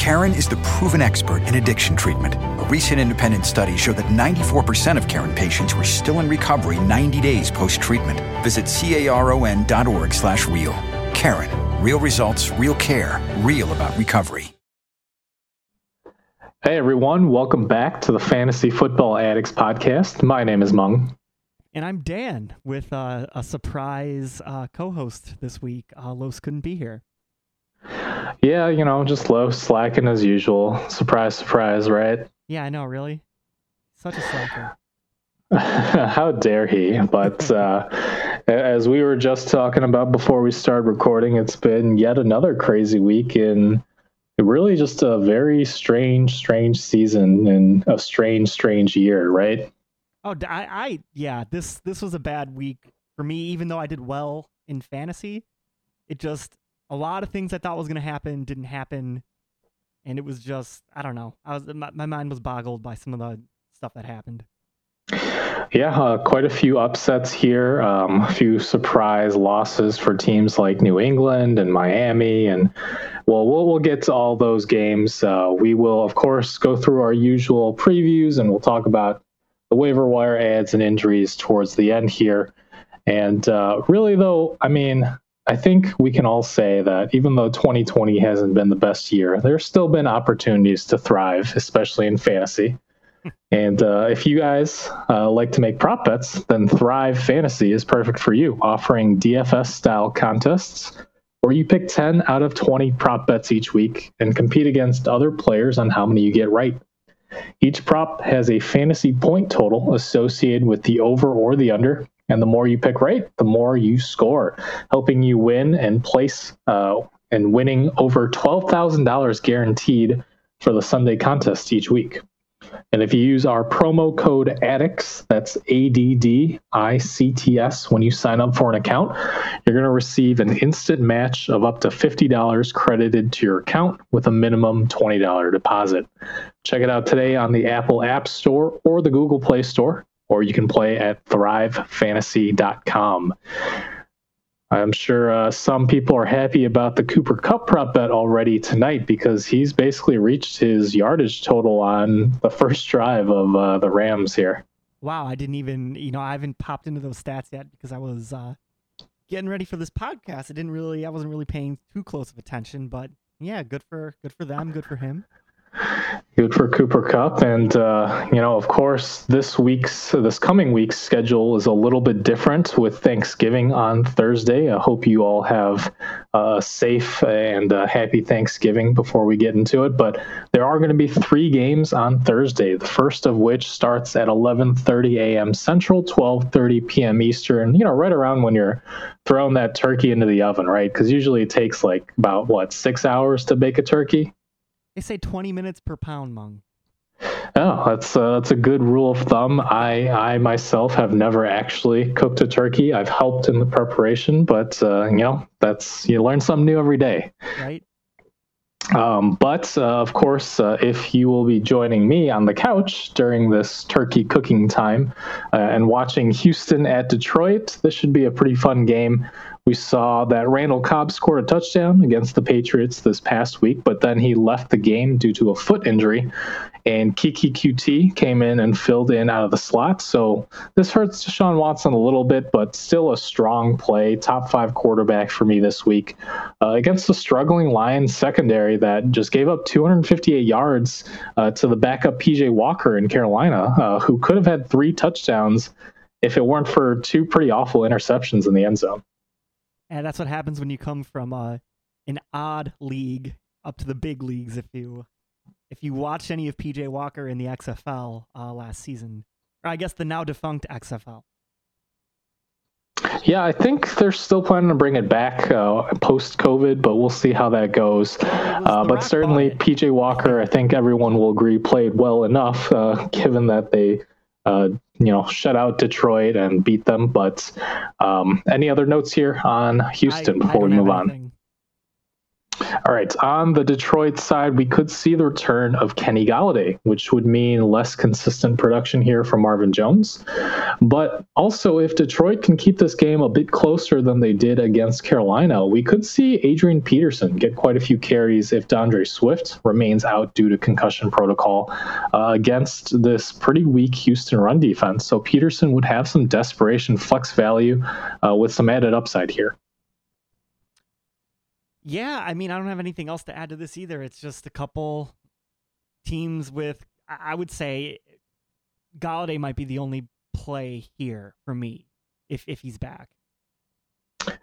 Caron is the proven expert in addiction treatment. A recent independent study showed that 94% of Caron patients were still in recovery 90 days post-treatment. Visit caron.org slash real. Caron, real results, real care, real about recovery. Hey everyone, welcome back to the Fantasy Football Addicts podcast. My name is Mung. And I'm Dan with uh, a surprise uh, co host this week. Uh, Los couldn't be here. Yeah, you know, just Los slacking as usual. Surprise, surprise, right? Yeah, I know, really. Such a slacker. How dare he? But uh, as we were just talking about before we started recording, it's been yet another crazy week in really just a very strange, strange season and a strange, strange year, right? Oh, I, I, yeah, this this was a bad week for me. Even though I did well in fantasy, it just a lot of things I thought was going to happen didn't happen, and it was just I don't know. I was my, my mind was boggled by some of the stuff that happened. Yeah, uh, quite a few upsets here. Um, a few surprise losses for teams like New England and Miami, and well, we'll, we'll get to all those games. Uh, we will, of course, go through our usual previews, and we'll talk about the waiver wire ads and injuries towards the end here. And uh, really, though, I mean, I think we can all say that even though 2020 hasn't been the best year, there's still been opportunities to thrive, especially in fantasy. and uh, if you guys uh, like to make prop bets, then Thrive Fantasy is perfect for you, offering DFS style contests where you pick 10 out of 20 prop bets each week and compete against other players on how many you get right. Each prop has a fantasy point total associated with the over or the under, and the more you pick right, the more you score, helping you win and place uh, and winning over $12,000 guaranteed for the Sunday contest each week. And if you use our promo code ADDICTS, that's A D D I C T S, when you sign up for an account, you're going to receive an instant match of up to $50 credited to your account with a minimum $20 deposit. Check it out today on the Apple App Store or the Google Play Store or you can play at thrivefantasy.com. I'm sure uh, some people are happy about the Cooper Kupp prop bet already tonight because he's basically reached his yardage total on the first drive of uh, the Rams here. Wow, I didn't even, you know, I haven't popped into those stats yet because I was uh, getting ready for this podcast. I didn't really, I wasn't really paying too close of attention, but yeah, good for good for them, good for him good for Cooper Kupp, And, uh, you know, of course, this week's, this coming week's schedule is a little bit different with Thanksgiving on Thursday. I hope you all have a safe and happy Thanksgiving before we get into it. But there are going to be three games on Thursday, the first of which starts at 11.30 a.m. Central, 12.30 p.m. Eastern, you know, right around when you're throwing that turkey into the oven, right? Because usually it takes like about, what, six hours to bake a turkey? They say 20 minutes per pound, Mung. Oh, that's uh, that's a good rule of thumb. I I myself have never actually cooked a turkey. I've helped in the preparation, but uh, you know that's you learn something new every day. Right. Um, but uh, of course, uh, if you will be joining me on the couch during this turkey cooking time uh, and watching Houston at Detroit, this should be a pretty fun game. We saw that Randall Cobb scored a touchdown against the Patriots this past week, but then he left the game due to a foot injury. And Keke Coutee came in and filled in out of the slot. So this hurts Deshaun Watson a little bit, but still a strong play. Top five quarterback for me this week uh, against the struggling Lions secondary that just gave up 258 yards uh, to the backup PJ Walker in Carolina, uh, who could have had three touchdowns if it weren't for two pretty awful interceptions in the end zone. And that's what happens when you come from uh, an odd league up to the big leagues. If you if you watch any of PJ Walker in the XFL uh, last season, or I guess the now defunct XFL. Yeah, I think they're still planning to bring it back uh, post COVID, but we'll see how that goes. Uh, but certainly, PJ Walker, I think everyone will agree, played well enough, uh, given that they uh, you know, shut out Detroit and beat them. But um, any other notes here on Houston I, before I we move on? All right. On the Detroit side, we could see the return of Kenny Golladay, which would mean less consistent production here from Marvin Jones. But also, if Detroit can keep this game a bit closer than they did against Carolina, we could see Adrian Peterson get quite a few carries if D'Andre Swift remains out due to concussion protocol uh, against this pretty weak Houston run defense. So Peterson would have some desperation flex value uh, with some added upside here. Yeah, I mean, I don't have anything else to add to this either. It's just a couple teams with, I would say, Golladay might be the only play here for me if if he's back.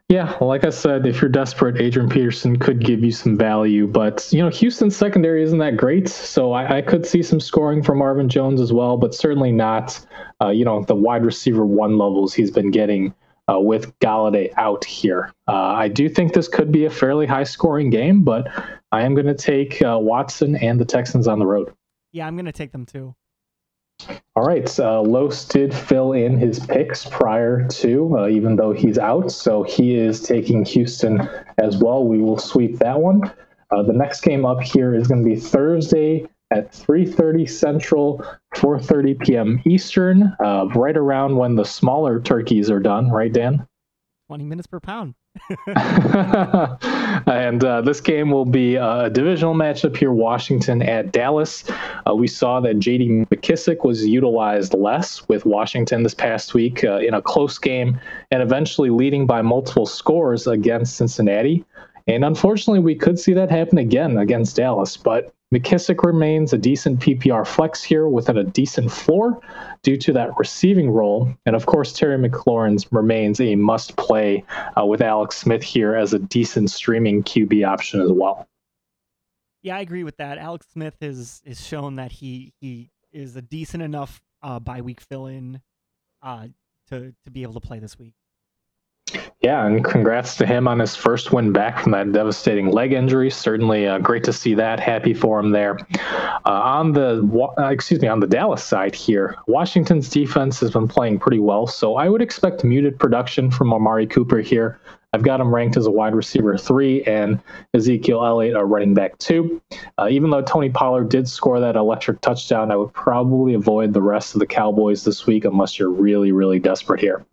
Yeah, like I said, if you're desperate, Adrian Peterson could give you some value, but you know Houston's secondary isn't that great, so I, I could see some scoring from Marvin Jones as well, but certainly not, uh, you know, the wide receiver one levels he's been getting uh, with Golladay out here. Uh, I do think this could be a fairly high scoring game, but I am going to take uh, Watson and the Texans on the road. Yeah, I'm going to take them too. All right. Uh, Los did fill in his picks prior to, uh, even though he's out. So he is taking Houston as well. We will sweep that one. Uh, the next game up here is going to be Thursday at 3.30 Central, 4.30 p.m. Eastern, uh, right around when the smaller turkeys are done, right, Dan? 20 minutes per pound. and uh, this game will be a divisional matchup here, Washington at Dallas. Uh, we saw that J.D. McKissic was utilized less with Washington this past week uh, in a close game, and eventually leading by multiple scores against Cincinnati. And unfortunately, we could see that happen again against Dallas. But McKissic remains a decent PPR flex here within a decent floor due to that receiving role. And of course, Terry McLaurin remains a must play uh, with Alex Smith here as a decent streaming QB option as well. Yeah, I agree with that. Alex Smith has, has shown that he, he is a decent enough uh, bye week fill in uh, to, to be able to play this week. Yeah, and congrats to him on his first win back from that devastating leg injury. Certainly uh, great to see that. Happy for him there. Uh, on the uh, excuse me, on the Dallas side here, Washington's defense has been playing pretty well, so I would expect muted production from Amari Cooper here. I've got him ranked as a wide receiver three and Ezekiel Elliott a running back two. Uh, even though Tony Pollard did score that electric touchdown, I would probably avoid the rest of the Cowboys this week unless you're really, really desperate here.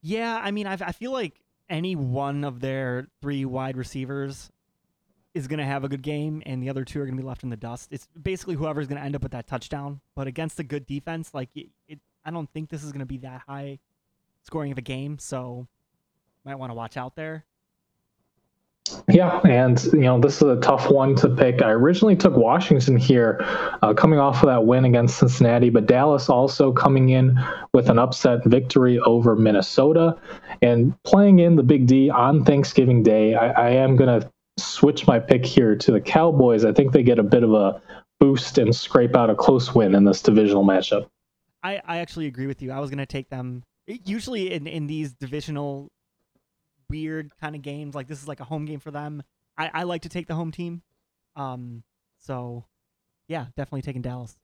Yeah, I mean, I've, I feel like any one of their three wide receivers is going to have a good game, and the other two are going to be left in the dust. It's basically whoever's going to end up with that touchdown. But against a good defense, like it, it I don't think this is going to be that high scoring of a game. So might want to watch out there. Yeah, and you know this is a tough one to pick. I originally took Washington here, uh, coming off of that win against Cincinnati, but Dallas also coming in with an upset victory over Minnesota, and playing in the Big D on Thanksgiving Day. I, I am going to switch my pick here to the Cowboys. I think they get a bit of a boost and scrape out a close win in this divisional matchup. I, I actually agree with you. I was going to take them. Usually in, in these divisional weird kind of games. Like this is like a home game for them. I, I like to take the home team. Um, so yeah, definitely taking Dallas.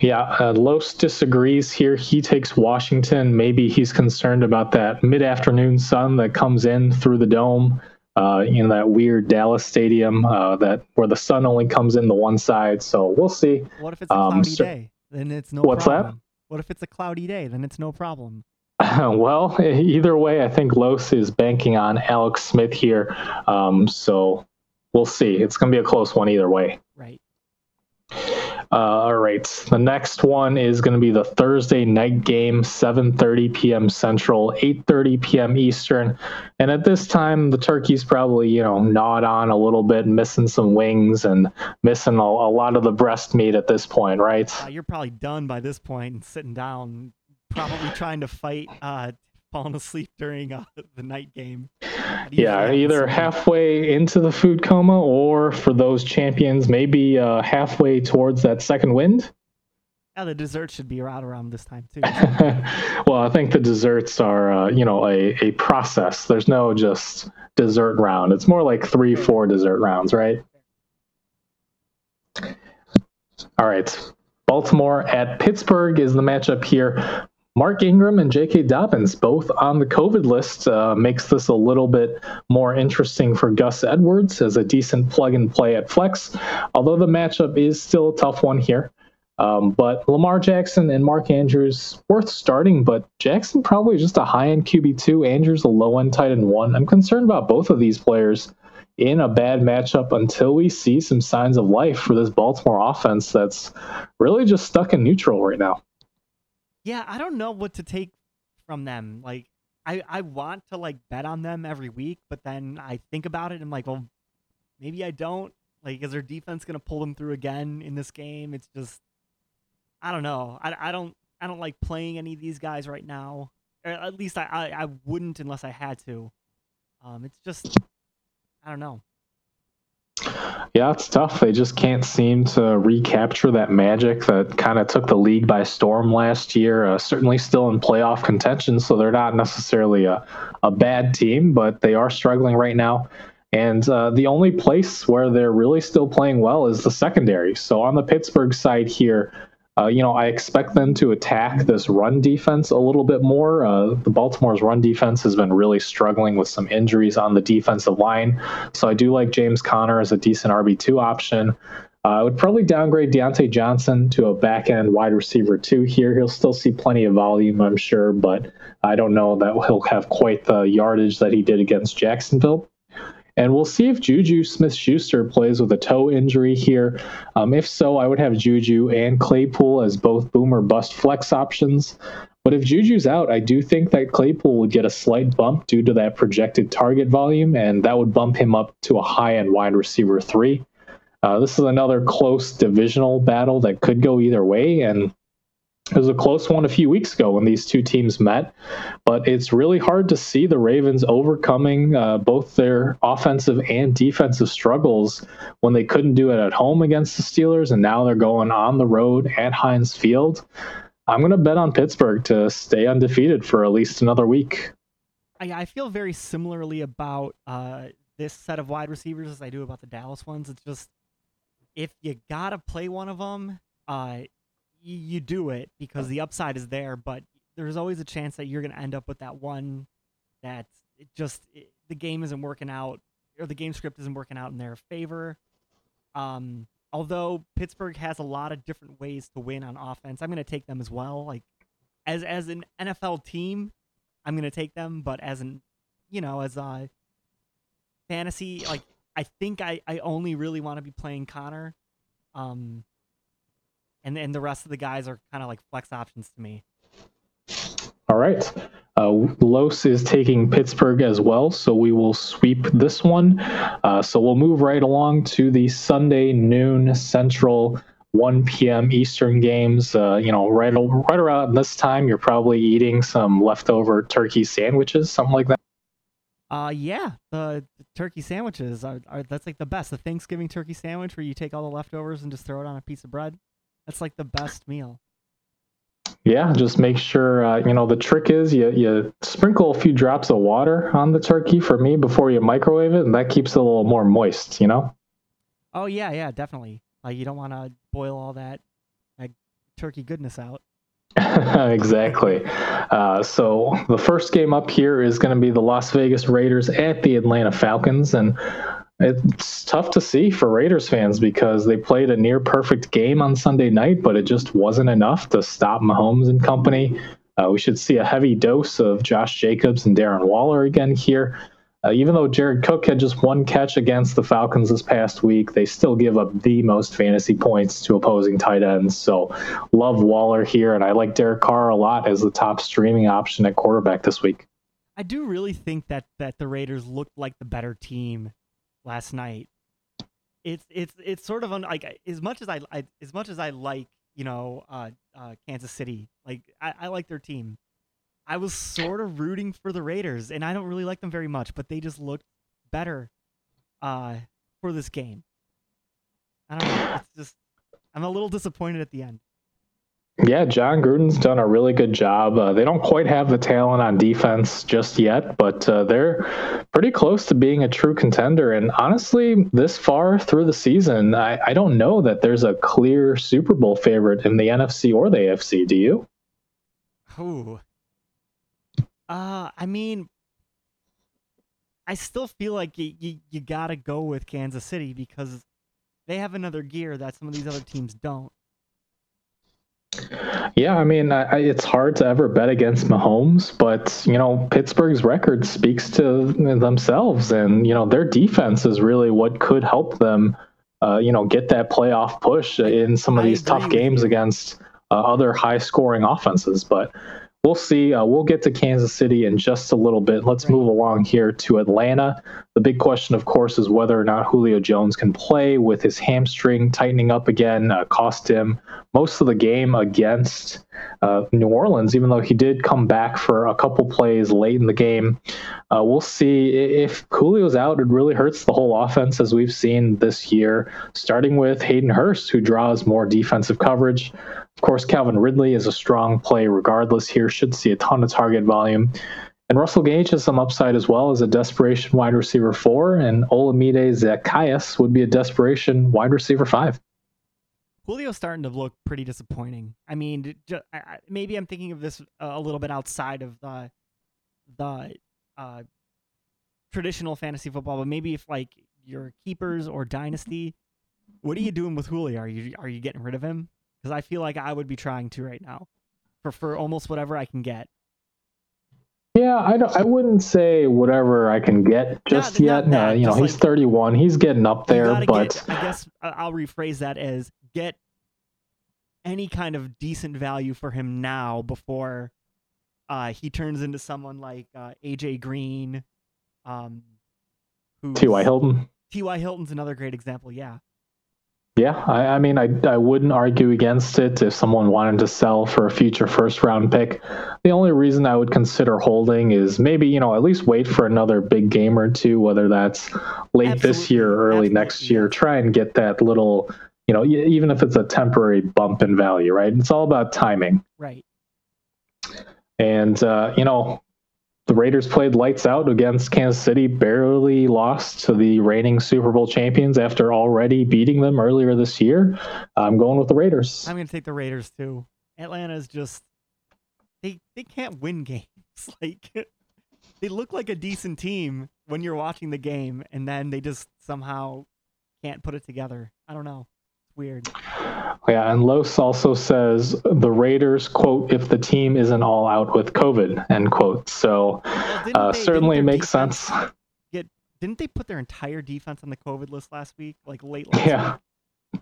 Yeah, uh, Los disagrees here. He takes Washington. Maybe he's concerned about that mid-afternoon sun that comes in through the dome. Uh, in that weird Dallas stadium, uh, that where the sun only comes in the one side. So we'll see. What if it's a um, cloudy um, day? Then it's no. What's problem. that? What if it's a cloudy day? Then it's no problem. well, either way, I think Los is banking on Alex Smith here. Um, so we'll see. It's going to be a close one either way. Right. Uh, all right. The next one is going to be the Thursday night game, 7:30 p.m. Central, 8:30 p.m. Eastern. And at this time, the turkey's probably you know gnawed on a little bit, missing some wings and missing a, a lot of the breast meat at this point, right? Uh, you're probably done by this point and sitting down, probably trying to fight uh, falling asleep during uh, the night game. Yeah, either halfway into the food coma or for those champions, maybe uh, halfway towards that second wind. Yeah, the desserts should be around around this time too. well, I think the desserts are, uh, you know, a, a process. There's no just dessert round. It's more like three, four dessert rounds, right? All right. Baltimore at Pittsburgh is the matchup here. Mark Ingram and J.K. Dobbins, both on the COVID list, uh, makes this a little bit more interesting for Gus Edwards as a decent plug and play at flex, although the matchup is still a tough one here. Um, but Lamar Jackson and Mark Andrews worth starting, but Jackson probably just a high end QB two, Andrews a low end tight end one. I'm concerned about both of these players in a bad matchup until we see some signs of life for this Baltimore offense that's really just stuck in neutral right now. Yeah, I don't know what to take from them. Like, I I want to like bet on them every week, but then I think about it and I'm like, well, maybe I don't. Like, is their defense gonna pull them through again in this game? It's just, I don't know. I, I don't I don't like playing any of these guys right now. Or at least I, I, I wouldn't unless I had to. Um, it's just I don't know. Yeah, it's tough. They just can't seem to recapture that magic that kind of took the league by storm last year. Uh, certainly still in playoff contention, so they're not necessarily a, a bad team, but they are struggling right now. And uh, the only place where they're really still playing well is the secondary. So on the Pittsburgh side here, uh, you know, I expect them to attack this run defense a little bit more. Uh, the Baltimore's run defense has been really struggling with some injuries on the defensive line. So I do like James Conner as a decent RB2 option. Uh, I would probably downgrade Diontae Johnson to a back end wide receiver two here. He'll still see plenty of volume, I'm sure, but I don't know that he'll have quite the yardage that he did against Jacksonville. And we'll see if Juju Smith Schuster plays with a toe injury here. Um, if so, I would have Juju and Claypool as both boom or bust flex options. But if Juju's out, I do think that Claypool would get a slight bump due to that projected target volume, and that would bump him up to a high end wide receiver three. Uh, this is another close divisional battle that could go either way, and it was a close one a few weeks ago when these two teams met, but it's really hard to see the Ravens overcoming uh, both their offensive and defensive struggles when they couldn't do it at home against the Steelers, and now they're going on the road at Heinz Field. I'm going to bet on Pittsburgh to stay undefeated for at least another week. I, I feel very similarly about uh, this set of wide receivers as I do about the Dallas ones. It's just if you got to play one of them, uh, you do it because the upside is there, but there's always a chance that you're going to end up with that one that it just it, the game isn't working out or the game script isn't working out in their favor. Um, although Pittsburgh has a lot of different ways to win on offense, I'm going to take them as well. Like as as an NFL team, I'm going to take them, but as an you know as a fantasy, like I think I I only really want to be playing Conner. Um, and and the rest of the guys are kind of like flex options to me. All right. Uh, Los is taking Pittsburgh as well, so we will sweep this one. Uh, so we'll move right along to the Sunday noon Central, 1 p.m. Eastern games. Uh, you know, right right around this time, you're probably eating some leftover turkey sandwiches, something like that. Uh, yeah, the, the turkey sandwiches are, are that's like the best. The Thanksgiving turkey sandwich where you take all the leftovers and just throw it on a piece of bread. That's like the best meal. Yeah, just make sure uh, you know the trick is you you sprinkle a few drops of water on the turkey for me before you microwave it, and that keeps it a little more moist. You know. Oh yeah, yeah, definitely. Like you don't want to boil all that like turkey goodness out. exactly. Uh, so the first game up here is going to be the Las Vegas Raiders at the Atlanta Falcons, and it's tough to see for Raiders fans because they played a near perfect game on Sunday night, but it just wasn't enough to stop Mahomes and company. Uh, we should see a heavy dose of Josh Jacobs and Darren Waller again here. Uh, even though Jared Cook had just one catch against the Falcons this past week, they still give up the most fantasy points to opposing tight ends. So, love Waller here, and I like Derek Carr a lot as the top streaming option at quarterback this week. I do really think that that the Raiders looked like the better team last night. It's it's it's sort of un, like as much as I, I as much as I like you know uh, uh, Kansas City, like I, I like their team. I was sort of rooting for the Raiders, and I don't really like them very much, but they just looked better uh, for this game. I don't know. It's just I'm a little disappointed at the end. Yeah, Jon Gruden's done a really good job. Uh, they don't quite have the talent on defense just yet, but uh, they're pretty close to being a true contender. And honestly, this far through the season, I, I don't know that there's a clear Super Bowl favorite in the NFC or the AFC. Do you? Ooh. Uh, I mean, I still feel like you, you, you got to go with Kansas City because they have another gear that some of these other teams don't. Yeah, I mean, I, it's hard to ever bet against Mahomes, but you know, Pittsburgh's record speaks to themselves, and you know, their defense is really what could help them, uh, you know, get that playoff push in some of these tough games against uh, other high-scoring offenses. But we'll see. Uh, we'll get to Kansas City in just a little bit. Let's move along here to Atlanta. The big question, of course, is whether or not Julio Jones can play with his hamstring tightening up again. Uh, cost him most of the game against New Orleans, even though he did come back for a couple plays late in the game. Uh, we'll see if Julio's out. It really hurts the whole offense, as we've seen this year, starting with Hayden Hurst, who draws more defensive coverage. Of course, Calvin Ridley is a strong play regardless here, should see a ton of target volume. And Russell Gage has some upside as well as a desperation wide receiver four, and Olamide Zaccheaus would be a desperation wide receiver five. Julio's starting to look pretty disappointing. I mean, just, I, maybe I'm thinking of this a little bit outside of the the uh, traditional fantasy football, but maybe if like your keepers or dynasty, what are you doing with Julio? Are you are you getting rid of him? because I feel like I would be trying to right now for for almost whatever I can get. Yeah, I don't. I wouldn't say whatever I can get just not, yet. Not uh, you know, he's like, 31. He's getting up there, but get, I guess I'll rephrase that as get any kind of decent value for him now before uh, he turns into someone like uh, AJ Green, um, T.Y. Hilton. T.Y. Hilton's another great example. Yeah. Yeah, I, I, mean, I, I wouldn't argue against it if someone wanted to sell for a future first round pick. The only reason I would consider holding is maybe, you know, at least wait for another big game or two, whether that's late Absolutely. this year or early Absolutely. next year. Try and get that little, you know, even if it's a temporary bump in value, right? It's all about timing. Right. And, uh, you know, the Raiders played lights out against Kansas City, barely lost to the reigning Super Bowl champions after already beating them earlier this year. I'm going with the Raiders. I'm going to take the Raiders too. Atlanta's just they they can't win games. Like they look like a decent team when you're watching the game and then they just somehow can't put it together. I don't know weird. Yeah, and Los also says the Raiders quote if the team isn't all out with COVID end quote. So well, uh, they, certainly makes sense. Get didn't they put their entire defense on the COVID list last week? Like late last yeah. Week?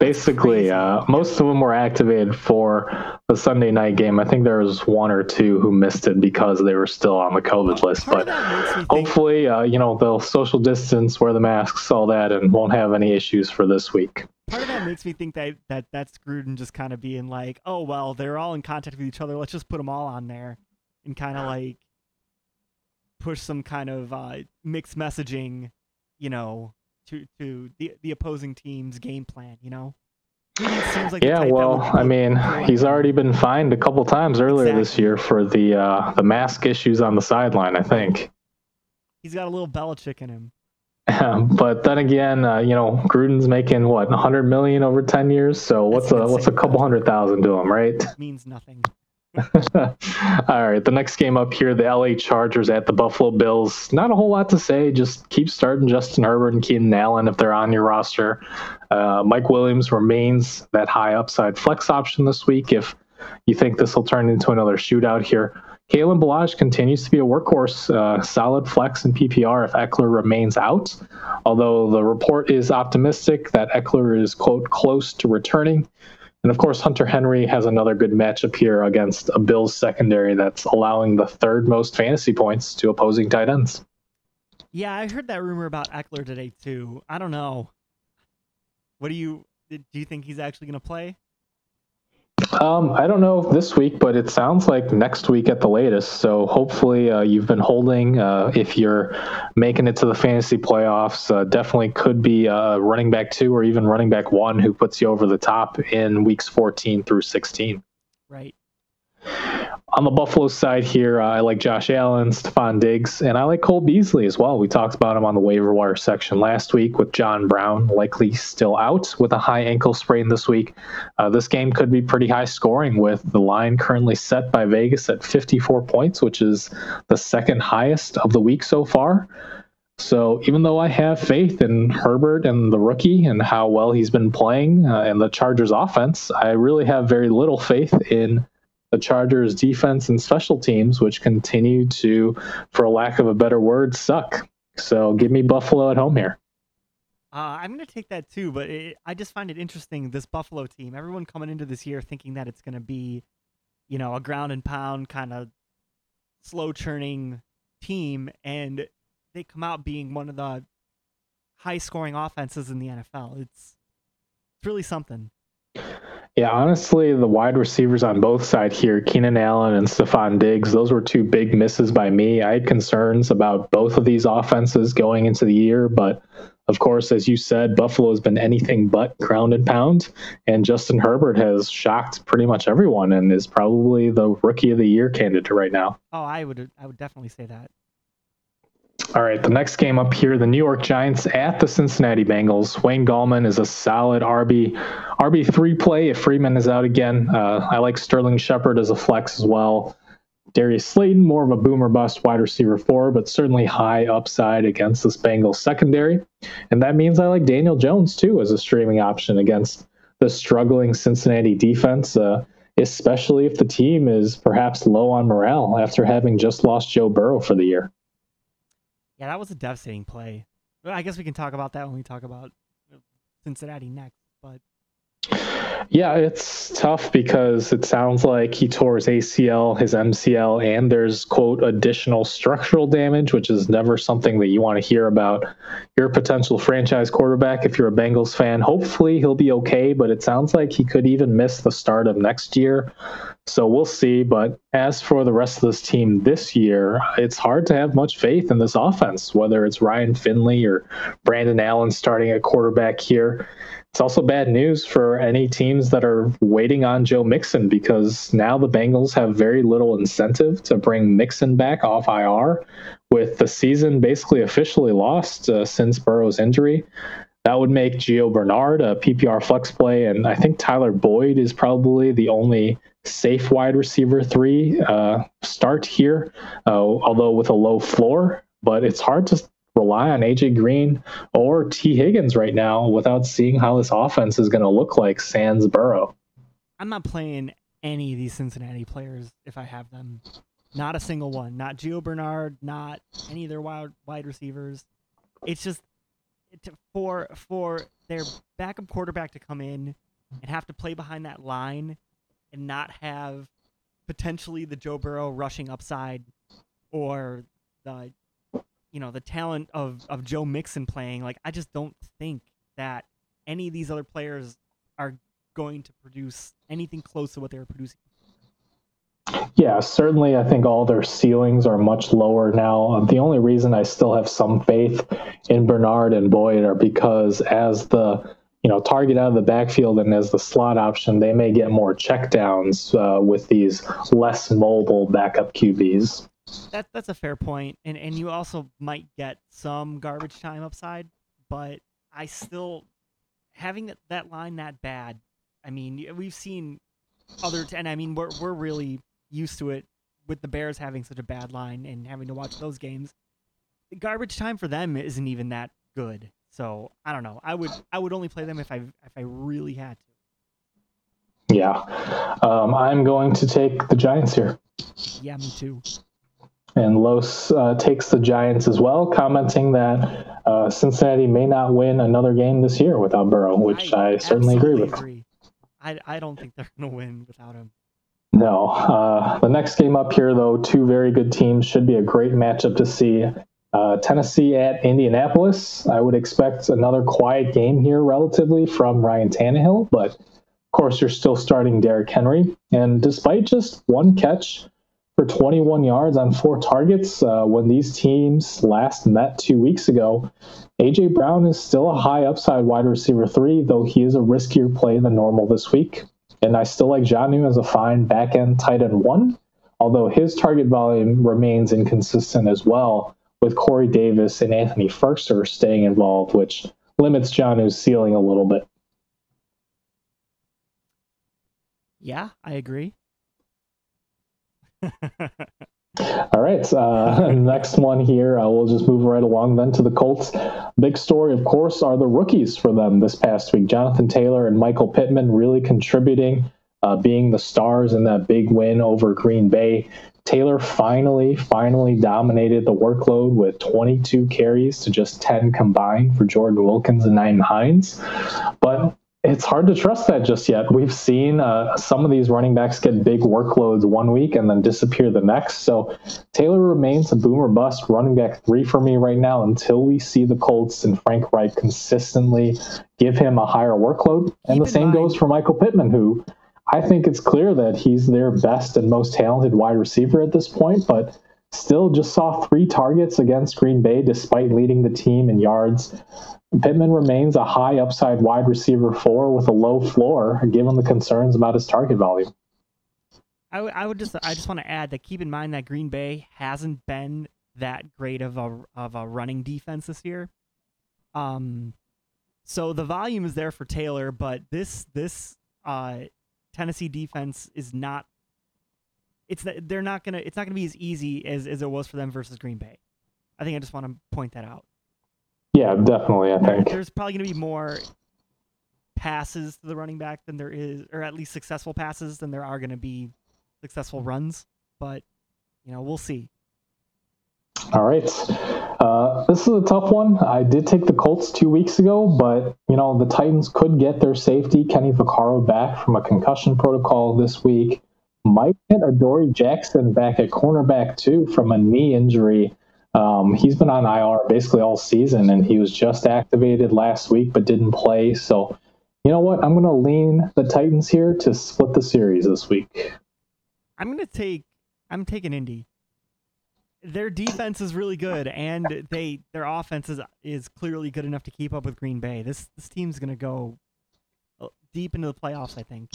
Basically, uh, most of them were activated for the Sunday night game. I think there was one or two who missed it because they were still on the COVID list. But hopefully, uh, you know, they'll social distance, wear the masks, all that, and won't have any issues for this week part of that makes me think that that that's Gruden just kind of being like, oh well, they're all in contact with each other. Let's just put them all on there, and kind of like push some kind of uh, mixed messaging, you know, to to the the opposing team's game plan. You know. Like yeah, well, I mean, he's already been fined a couple times earlier exactly. this year for the uh, the mask issues on the sideline. I think he's got a little Belichick in him. But then again, uh, you know, Gruden's making what 100 million over 10 years. So what's That's a what's a couple hundred thousand to him, right? Means nothing. All right, the next game up here, the LA Chargers at the Buffalo Bills. Not a whole lot to say. Just keep starting Justin Herbert and Keenan Allen if they're on your roster. Uh, Mike Williams remains that high upside flex option this week if you think this will turn into another shootout here. Kalen Ballage continues to be a workhorse, uh, solid flex in PPR if Ekeler remains out. Although the report is optimistic that Ekeler is, quote, close to returning. And of course, Hunter Henry has another good matchup here against a Bills secondary that's allowing the third most fantasy points to opposing tight ends. Yeah, I heard that rumor about Ekeler today too. I don't know. What do you do? You think he's actually going to play? Um, I don't know this week, but it sounds like next week at the latest. So hopefully uh, you've been holding. Uh, if you're making it to the fantasy playoffs, uh, definitely could be uh, running back two or even running back one who puts you over the top in weeks 14 through 16. Right. On the Buffalo side here, uh, I like Josh Allen, Stefon Diggs, and I like Cole Beasley as well. We talked about him on the waiver wire section last week with John Brown likely still out with a high ankle sprain this week. Uh, this game could be pretty high scoring with the line currently set by Vegas at 54 points, which is the second highest of the week so far. So even though I have faith in Herbert and the rookie and how well he's been playing uh, and the Chargers offense, I really have very little faith in the Chargers defense and special teams, which continue to, for lack of a better word, suck. So give me Buffalo at home here. Uh, I'm going to take that too, but it, I just find it interesting. This Buffalo team, everyone coming into this year thinking that it's going to be, you know, a ground and pound kind of slow churning team, and they come out being one of the high scoring offenses in the NFL. It's it's really something. Yeah, honestly, the wide receivers on both sides here, Keenan Allen and Stefon Diggs, those were two big misses by me. I had concerns about both of these offenses going into the year, but of course, as you said, Buffalo has been anything but ground and pound, and Justin Herbert has shocked pretty much everyone and is probably the rookie of the year candidate right now. Oh, I would I would definitely say that. All right, the next game up here, the New York Giants at the Cincinnati Bengals. Wayne Gallman is a solid RB RB three play if Freeman is out again. Uh, I like Sterling Shepard as a flex as well. Darius Slayton, more of a boomer bust wide receiver four, but certainly high upside against this Bengals secondary. And that means I like Daniel Jones too as a streaming option against the struggling Cincinnati defense, uh, especially if the team is perhaps low on morale after having just lost Joe Burrow for the year. Yeah, that was a devastating play. I guess we can talk about that when we talk about Cincinnati next. But yeah, it's tough because it sounds like he tore his ACL, his MCL, and there's, quote, additional structural damage, which is never something that you want to hear about your potential franchise quarterback if you're a Bengals fan. Hopefully he'll be okay, but it sounds like he could even miss the start of next year. So we'll see. But as for the rest of this team this year, it's hard to have much faith in this offense, whether it's Ryan Finley or Brandon Allen starting at quarterback here. It's also bad news for any teams that are waiting on Joe Mixon because now the Bengals have very little incentive to bring Mixon back off IR with the season basically officially lost uh, since Burrow's injury. That would make Gio Bernard a PPR flex play, and I think Tyler Boyd is probably the only safe wide receiver three uh, start here, uh, although with a low floor. But it's hard to rely on AJ Green or Tee Higgins right now without seeing how this offense is going to look like sans Burrow. I'm not playing any of these Cincinnati players if I have them. Not a single one. Not Gio Bernard. Not any of their wide wide receivers. It's just for for their backup quarterback to come in and have to play behind that line and not have potentially the Joe Burrow rushing upside or the you know the talent of of Joe Mixon playing, like I just don't think that any of these other players are going to produce anything close to what they were producing. Yeah, certainly. I think all their ceilings are much lower now. The only reason I still have some faith in Bernard and Boyd are because as the you know target out of the backfield and as the slot option, they may get more checkdowns uh, with these less mobile backup QBs. That that's a fair point, and and you also might get some garbage time upside, but I still having that, that line that bad. I mean, we've seen other, t- and I mean we're we're really used to it with the Bears having such a bad line and having to watch those games. The garbage time for them isn't even that good. So I don't know. I would I would only play them if I if I really had to. Yeah, um, I'm going to take the Giants here. Yeah, me too. And Los uh, takes the Giants as well, commenting that uh, Cincinnati may not win another game this year without Burrow, which I, I certainly agree with. Agree. I, I don't think they're going to win without him. No. Uh, the next game up here, though, two very good teams should be a great matchup to see. Uh, Tennessee at Indianapolis. I would expect another quiet game here, relatively, from Ryan Tannehill, but of course, you're still starting Derrick Henry. And despite just one catch, for 21 yards on four targets uh, when these teams last met two weeks ago. AJ Brown is still a high upside wide receiver three, though he is a riskier play than normal this week. And I still like Jonnu as a fine back end tight end one. although his target volume remains inconsistent as well, with Corey Davis and Anthony Firkser staying involved, which limits Jonnu's ceiling a little bit. Yeah, I agree. All right. Uh, next one here. Uh, we'll just move right along then to the Colts. Big story, of course, are the rookies for them this past week. Jonathan Taylor and Michael Pittman really contributing, uh, being the stars in that big win over Green Bay. Taylor finally, finally dominated the workload with 22 carries to just 10 combined for Jordan Wilkins and Nyheim Hines. But it's hard to trust that just yet. We've seen uh, some of these running backs get big workloads one week and then disappear the next. So Taylor remains a boomer bust running back three for me right now until we see the Colts and Frank Reich consistently give him a higher workload. And the same goes for Michael Pittman, who I think it's clear that he's their best and most talented wide receiver at this point, but still just saw three targets against Green Bay despite leading the team in yards. Pittman remains a high upside wide receiver four with a low floor, given the concerns about his target volume. I, w- I would just I just want to add that keep in mind that Green Bay hasn't been that great of a of a running defense this year. Um, so the volume is there for Taylor, but this this uh, Tennessee defense is not. It's that they're not gonna. It's not gonna be as easy as as it was for them versus Green Bay. I think I just want to point that out. Yeah, definitely. I think there's probably going to be more passes to the running back than there is, or at least successful passes than there are going to be successful runs. But you know, we'll see. All right. Uh, this is a tough one. I did take the Colts two weeks ago, but you know the Titans could get their safety Kenny Vaccaro back from a concussion protocol this week. Might get Adoree Jackson back at cornerback too from a knee injury. Um, he's been on IR basically all season, and he was just activated last week but didn't play. So, you know what? I'm going to lean the Titans here to split the series this week. I'm going to take. I'm taking Indy. Their defense is really good, and they their offense is is clearly good enough to keep up with Green Bay. This this team's going to go uh, deep into the playoffs. I think.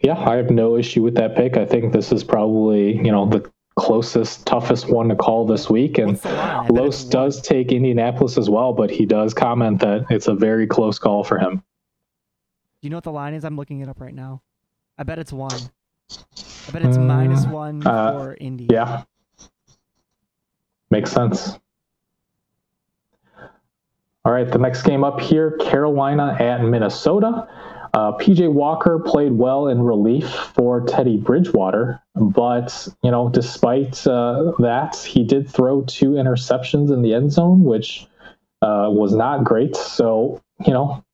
Yeah, I have no issue with that pick. I think this is probably you know the closest, toughest one to call this week. And Los does take Indianapolis as well, but he does comment that it's a very close call for him. Do you know what the line is? I'm looking it up right now. I bet it's one. I bet it's minus one uh, for Indy. Yeah. Makes sense. All right, the next game up here Carolina at Minnesota. Uh, PJ Walker played well in relief for Teddy Bridgewater, but you know, despite uh, that, he did throw two interceptions in the end zone, which uh, was not great. So, you know,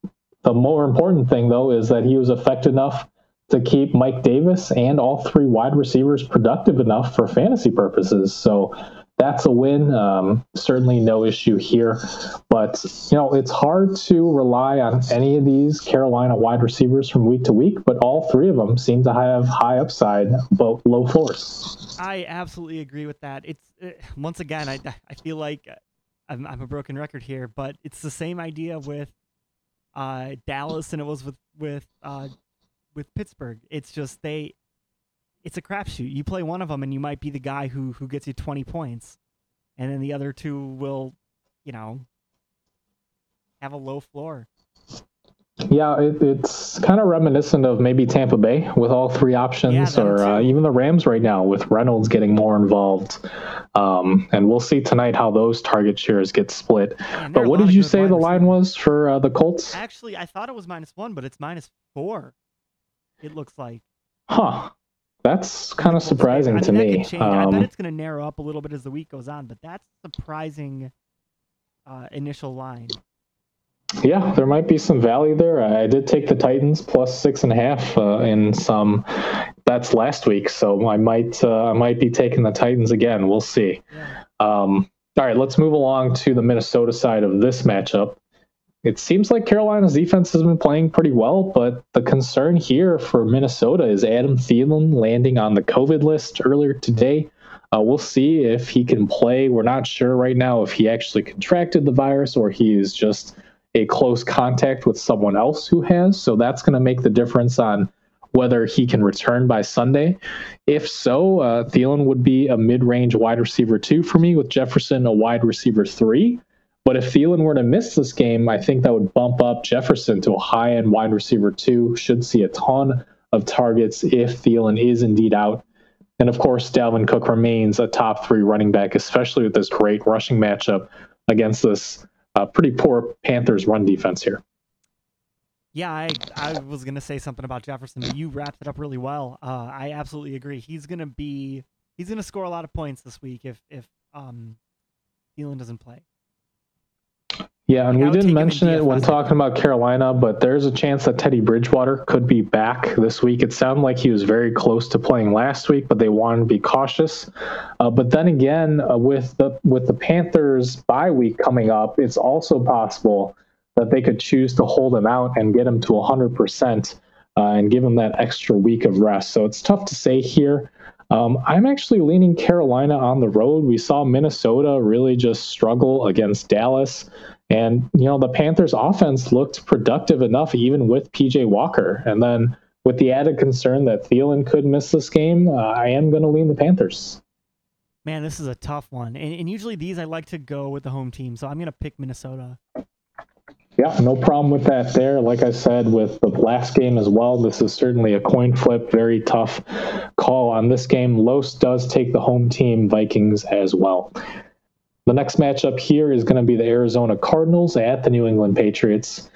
the more important thing though is that he was effective enough to keep Mike Davis and all three wide receivers productive enough for fantasy purposes. So that's a win. Um, certainly no issue here. But, you know, it's hard to rely on any of these Carolina wide receivers from week to week, but all three of them seem to have high upside, but low force. I absolutely agree with that. It's, uh, once again, I, I feel like I'm, I'm a broken record here, but it's the same idea with uh, Dallas and it was with, with, uh, with Pittsburgh. It's just they it's a crapshoot. You play one of them, and you might be the guy who who gets you twenty points, and then the other two will, you know, have a low floor. Yeah, it, it's kind of reminiscent of maybe Tampa Bay with all three options, yeah, or uh, even the Rams right now with Reynolds getting more involved. Um, and we'll see tonight how those target shares get split. Man, but what did you say the line was for uh, the Colts? Actually, I thought it was minus one, but it's minus four. It looks like. Huh. That's kind of surprising I mean, to me. Um, I bet um, it's going to narrow up a little bit as the week goes on, but that's surprising uh, initial line. Yeah, there might be some value there. I did take the Titans plus six and a half uh, in some. That's last week, so I might uh, I might be taking the Titans again. We'll see. Yeah. Um, all right, let's move along to the Minnesota side of this matchup it seems like Carolina's defense has been playing pretty well, but the concern here for Minnesota is Adam Thielen landing on the COVID list earlier today. Uh, we'll see if he can play. We're not sure right now if he actually contracted the virus or he is just a close contact with someone else who has. So that's going to make the difference on whether he can return by Sunday. If so, uh, Thielen would be a mid range wide receiver two for me, with Jefferson a wide receiver three. But if Thielen were to miss this game, I think that would bump up Jefferson to a high end wide receiver two. Should see a ton of targets if Thielen is indeed out. And of course, Dalvin Cook remains a top three running back, especially with this great rushing matchup against this uh, pretty poor Panthers run defense here. Yeah, I, I was gonna say something about Jefferson, but you wrapped it up really well. Uh, I absolutely agree. He's gonna be he's gonna score a lot of points this week if if um Thielen doesn't play. Yeah, and we didn't mention it when talking about Carolina, but there's a chance that Teddy Bridgewater could be back this week. It sounded like he was very close to playing last week, but they wanted to be cautious. Uh, but then again, uh, with the with the Panthers bye week coming up, it's also possible that they could choose to hold him out and get him to 100% uh, and give him that extra week of rest. So it's tough to say here. Um, I'm actually leaning Carolina on the road. We saw Minnesota really just struggle against Dallas. And, you know, the Panthers offense looked productive enough even with PJ Walker. And then with the added concern that Thielen could miss this game, uh, I am going to lean the Panthers. Man, this is a tough one. And, and usually these I like to go with the home team. So I'm going to pick Minnesota. Yeah, no problem with that there. Like I said, with the last game as well, this is certainly a coin flip. Very tough call on this game. Los does take the home team Vikings as well. The next matchup here is going to be the Arizona Cardinals at the New England Patriots.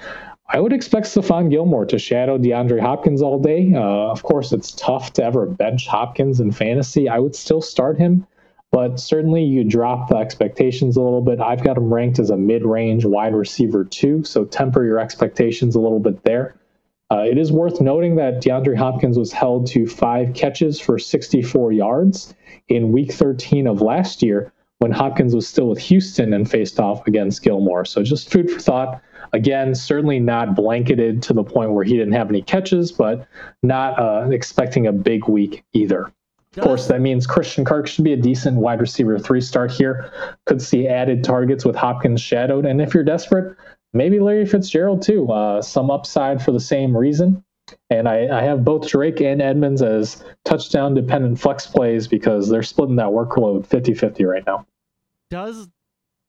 I would expect Stephon Gilmore to shadow DeAndre Hopkins all day. Uh, of course, it's tough to ever bench Hopkins in fantasy. I would still start him but certainly you drop the expectations a little bit. I've got him ranked as a mid range wide receiver, too, so temper your expectations a little bit there. Uh, it is worth noting that DeAndre Hopkins was held to five catches for 64 yards in week 13 of last year when Hopkins was still with Houston and faced off against Gilmore. So just food for thought. Again, certainly not blanketed to the point where he didn't have any catches, but not uh, expecting a big week either. Of course, that means Christian Kirk should be a decent wide receiver three start here. Could see added targets with Hopkins shadowed. And if you're desperate, maybe Larry Fitzgerald too. Uh, some upside for the same reason. And I, I, have both Drake and Edmonds as touchdown dependent flex plays because they're splitting that workload 50 50 right now. Does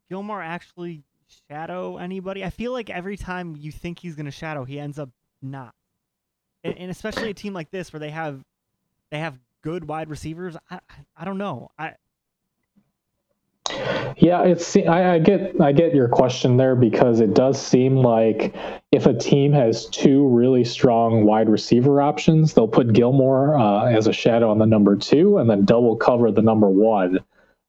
Gilmore actually shadow anybody? I feel like every time you think he's going to shadow, he ends up not. And, and especially a team like this where they have they have good wide receivers. I I don't know. I yeah, it's I, I, get I get your question there because it does seem like if a team has two really strong wide receiver options, they'll put Gilmore uh, as a shadow on the number two and then double cover the number one.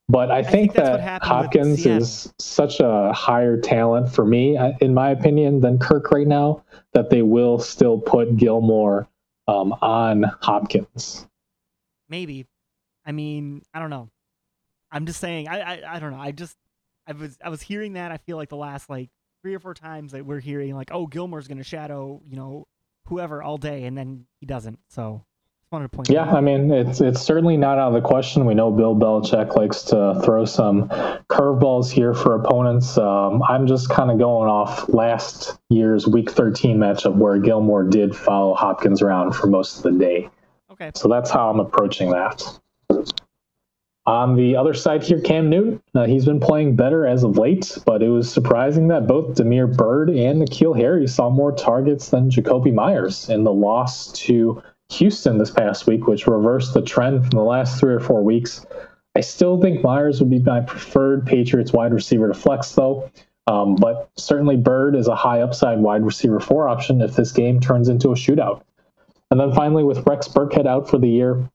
But I, I think, think that Hopkins is such a higher talent for me, in my opinion, than Kirk right now that they will still put Gilmore um, on Hopkins. Maybe. I mean, I don't know. I'm just saying. I, I I don't know. I just I was I was hearing that. I feel like the last like three or four times that we're hearing like, oh, Gilmore's going to shadow you know whoever all day, and then he doesn't. So wanted to point. Yeah, I mean it's it's certainly not out of the question. We know Bill Belichick likes to throw some curveballs here for opponents. Um, I'm just kind of going off last year's Week 13 matchup where Gilmore did follow Hopkins around for most of the day. Okay. So that's how I'm approaching that. On the other side here, Cam Newton, uh, he's been playing better as of late, but it was surprising that both Damiere Byrd and N'Keal Harry saw more targets than Jakobi Meyers in the loss to Houston this past week, which reversed the trend from the last three or four weeks. I still think Meyers would be my preferred Patriots wide receiver to flex, though. Um, but certainly Byrd is a high upside wide receiver four option if this game turns into a shootout. And then finally, with Rex Burkhead out for the year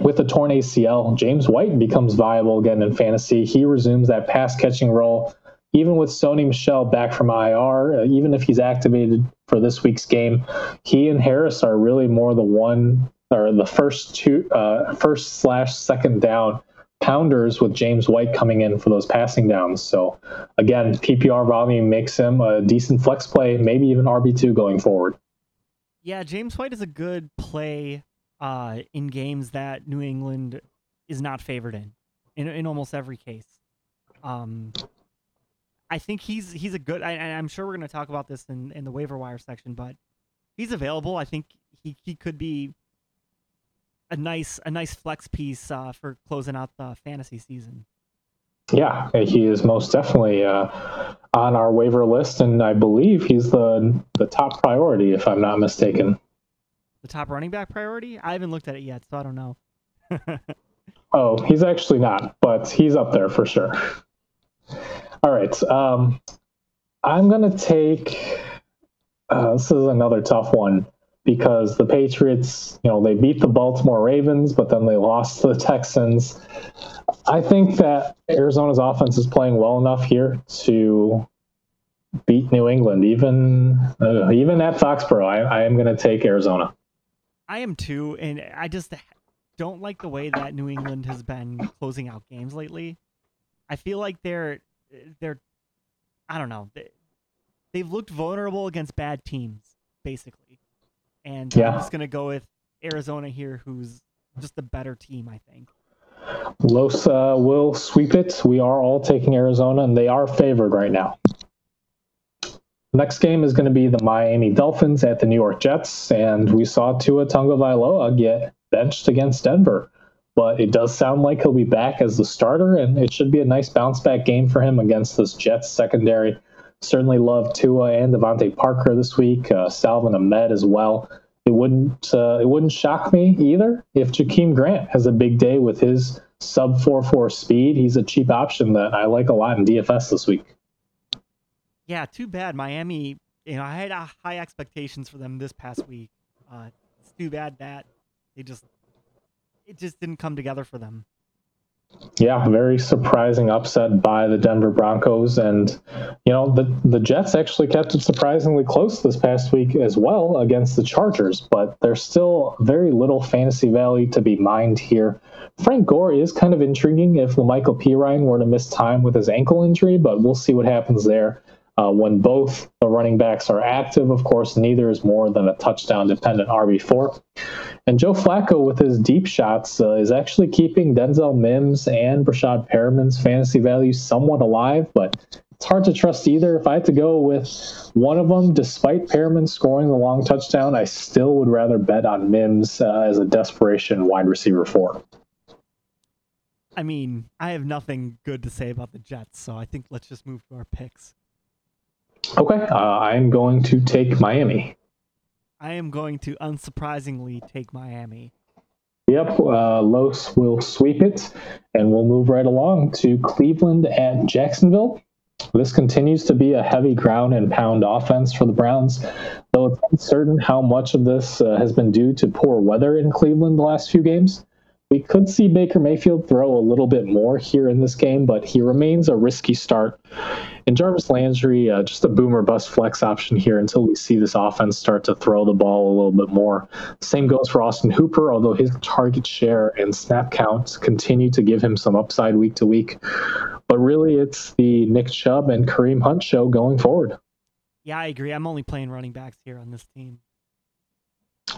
with a torn ACL, James White becomes viable again in fantasy. He resumes that pass catching role. Even with Sony Michel back from IR, uh, even if he's activated for this week's game, he and Harris are really more the one or the first two, uh, first slash second down pounders with James White coming in for those passing downs. So again, PPR volume makes him a decent flex play, maybe even RB2 going forward. Yeah, James White is a good play uh, in games that New England is not favored in, in, in almost every case. Um, I think he's he's a good. I, am sure we're going to talk about this in, in the waiver wire section, but he's available, I think he, he could be a nice a nice flex piece uh, for closing out the fantasy season. Yeah, he is most definitely uh, on our waiver list, and I believe he's the the top priority, if I'm not mistaken. The top running back priority? I haven't looked at it yet, so I don't know. oh, he's actually not, but he's up there for sure. All right, um, I'm gonna take. Uh, this is another tough one because the Patriots, you know, they beat the Baltimore Ravens, but then they lost to the Texans. I think that Arizona's offense is playing well enough here to beat New England, even uh, even at Foxborough. I, I am going to take Arizona. I am too, and I just don't like the way that New England has been closing out games lately. I feel like they're they're I don't know they, they've looked vulnerable against bad teams basically and yeah. I'm just going to go with Arizona here, who's just a better team, I think. Los uh, will sweep it. We are all taking Arizona, and they are favored right now. Next game is going to be the Miami Dolphins at the New York Jets, and we saw Tua Tagovailoa get benched against Denver. But it does sound like he'll be back as the starter, and it should be a nice bounce back game for him against this Jets secondary certainly love Tua and DeVante Parker this week. Uh, Salvon Ahmed as well. It wouldn't uh, it wouldn't shock me either if Jakeem Grant has a big day with his sub four four speed. He's a cheap option that I like a lot in DFS this week. Yeah, too bad Miami. You know, I had uh, high expectations for them this past week. Uh, it's too bad that they just it just didn't come together for them. Yeah, very surprising upset by the Denver Broncos, and you know the the Jets actually kept it surprisingly close this past week as well against the Chargers. But there's still very little fantasy value to be mined here. Frank Gore is kind of intriguing if La'Mical Perine were to miss time with his ankle injury, but we'll see what happens there. Uh, when both the running backs are active, of course, neither is more than a touchdown dependent RB4. And Joe Flacco, with his deep shots, uh, is actually keeping Denzel Mims and Breshad Perriman's fantasy value somewhat alive, but it's hard to trust either. If I had to go with one of them, despite Perriman scoring the long touchdown, I still would rather bet on Mims uh, as a desperation wide receiver four. I mean, I have nothing good to say about the Jets, so I think let's just move to our picks. Okay, uh, I'm going to take Miami. I am going to unsurprisingly take Miami. Yep, uh, Los will sweep it, and we'll move right along to Cleveland at Jacksonville. This continues to be a heavy ground and pound offense for the Browns, though it's uncertain how much of this uh, has been due to poor weather in Cleveland the last few games. We could see Baker Mayfield throw a little bit more here in this game, but he remains a risky start. And Jarvis Landry, uh, just a boomer bust flex option here until we see this offense start to throw the ball a little bit more. Same goes for Austin Hooper, although his target share and snap counts continue to give him some upside week to week. But really, it's the Nick Chubb and Kareem Hunt show going forward. Yeah, I agree. I'm only playing running backs here on this team.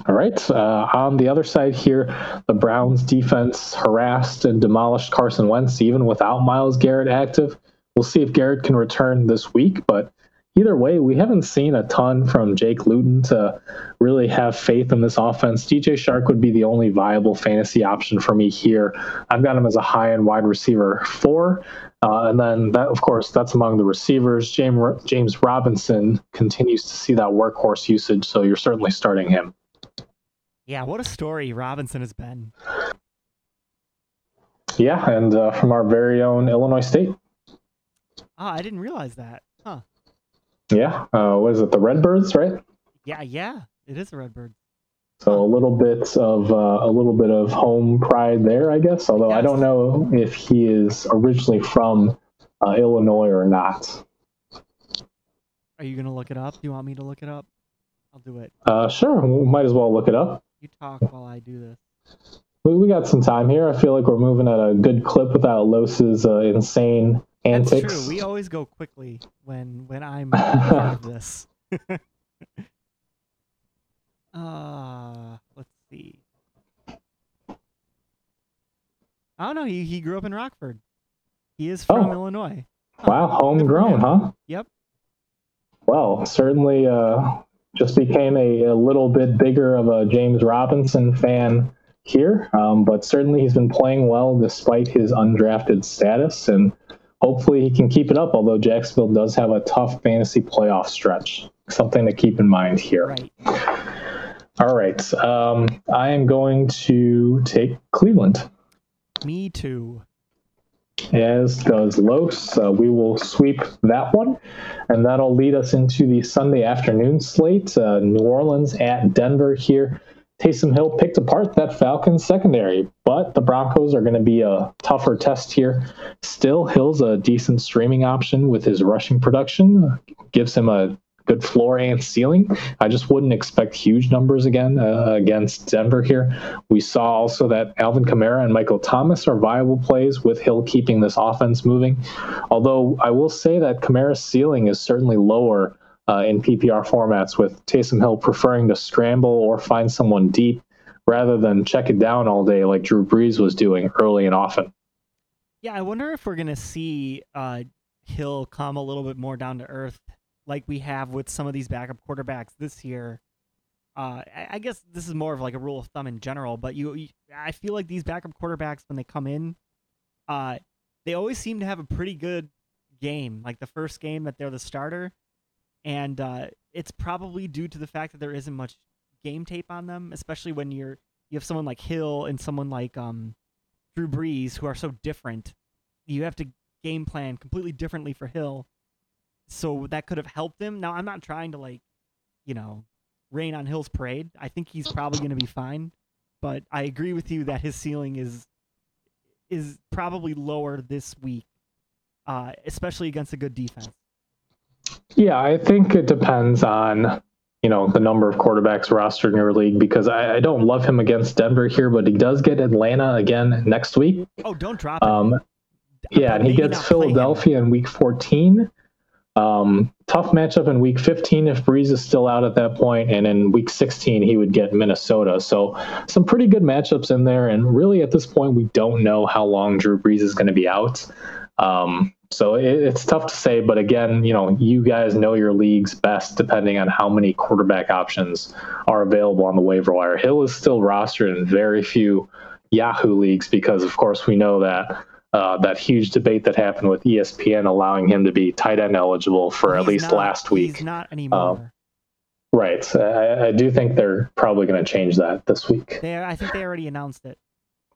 All right. Uh, on the other side here, the Browns defense harassed and demolished Carson Wentz even without Myles Garrett active. We'll see if Garrett can return this week, but either way, we haven't seen a ton from Jake Luton to really have faith in this offense. DJ Chark would be the only viable fantasy option for me here. I've got him as a high end wide receiver four. Uh, and then that, of course, that's among the receivers. James James Robinson continues to see that workhorse usage, so you're certainly starting him. Yeah, what a story Robinson has been. Yeah, and uh, from our very own Illinois State. Ah, I didn't realize that. Huh. Yeah. Uh, what is it? The Redbirds, right? Yeah, yeah. It is the Redbirds. So a little bit of uh, a little bit of home pride there, I guess. Although I, I don't know if he is originally from uh, Illinois or not. Are you gonna look it up? Do you want me to look it up? I'll do it. Uh, sure. We might as well look it up. You talk while I do this. We, we got some time here. I feel like we're moving at a good clip without Los's uh, antics. That's true. We always go quickly when when I'm part of this. uh, let's see. I don't know. He he grew up in Rockford. He is from oh. Illinois. Wow, homegrown, huh? Yep. Well, certainly uh, just became a, a little bit bigger of a James Robinson fan here, um, but certainly he's been playing well despite his undrafted status, and hopefully he can keep it up. Although Jacksonville does have a tough fantasy playoff stretch, something to keep in mind here. Right. All right, um, I am going to take Cleveland. Me too. As does Los. Uh, we will sweep that one, and that'll lead us into the Sunday afternoon slate. Uh, New Orleans at Denver here. Taysom Hill picked apart that Falcons secondary, but the Broncos are going to be a tougher test here. Still, Hill's a decent streaming option with his rushing production, gives him a good floor and ceiling. I just wouldn't expect huge numbers again uh, against Denver here. We saw also that Alvin Kamara and Michael Thomas are viable plays with Hill keeping this offense moving. Although I will say that Kamara's ceiling is certainly lower uh, in PPR formats, with Taysom Hill preferring to scramble or find someone deep rather than check it down all day like Drew Brees was doing early and often. Yeah, I wonder if we're gonna see uh, Hill come a little bit more down to earth, like we have with some of these backup quarterbacks this year. Uh, I, I guess this is more of like a rule of thumb in general, but you, you I feel like these backup quarterbacks when they come in, uh, they always seem to have a pretty good game. Like the first game that they're the starter, and uh, it's probably due to the fact that there isn't much game tape on them, especially when you're you have someone like Hill and someone like um, Drew Brees who are so different. You have to game plan completely differently for Hill, so that could have helped him. Now I'm not trying to like, you know, rain on Hill's parade. I think he's probably going to be fine, but I agree with you that his ceiling is is probably lower this week, uh, especially against a good defense. Yeah, I think it depends on you know the number of quarterbacks rostered in your league because I, I don't love him against Denver here, but he does get Atlanta again next week. Oh, don't drop it. Um, yeah, and he gets not play him. Philadelphia in week 14. Um, tough matchup in week 15 if Brees is still out at that point, and in week 16 he would get Minnesota. So some pretty good matchups in there, and really at this point we don't know how long Drew Brees is going to be out. Um, so it, it's tough to say, but again, you know, you guys know your leagues best depending on how many quarterback options are available on the waiver wire. Hill is still rostered in very few Yahoo leagues because, of course, we know that uh, that huge debate that happened with ESPN allowing him to be tight end eligible for at least not- last week. He's not anymore. Right. I, I do think they're probably going to change that this week. they, I think they already announced it.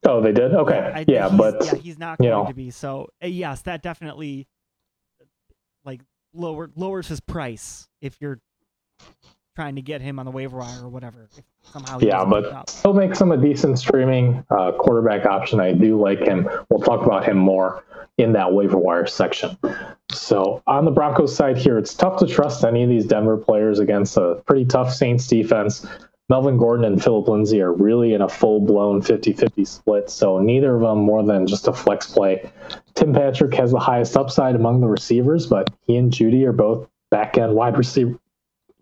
Oh, they did. Okay. I- yeah, but yeah, he's not going know. to be. So uh, yes, that definitely like lower lowers his price if you're trying to get him on the waiver wire or whatever. If somehow Yeah, but still makes him a decent streaming uh, quarterback option. I do like him. We'll talk about him more in that waiver wire section. So on the Broncos side here, it's tough to trust any of these Denver players against a pretty tough Saints defense. Melvin Gordon and Philip Lindsay are really in a full blown 50 50 split, so neither of them more than just a flex play. Tim Patrick has the highest upside among the receivers, but he and Jeudy are both back end wide receiver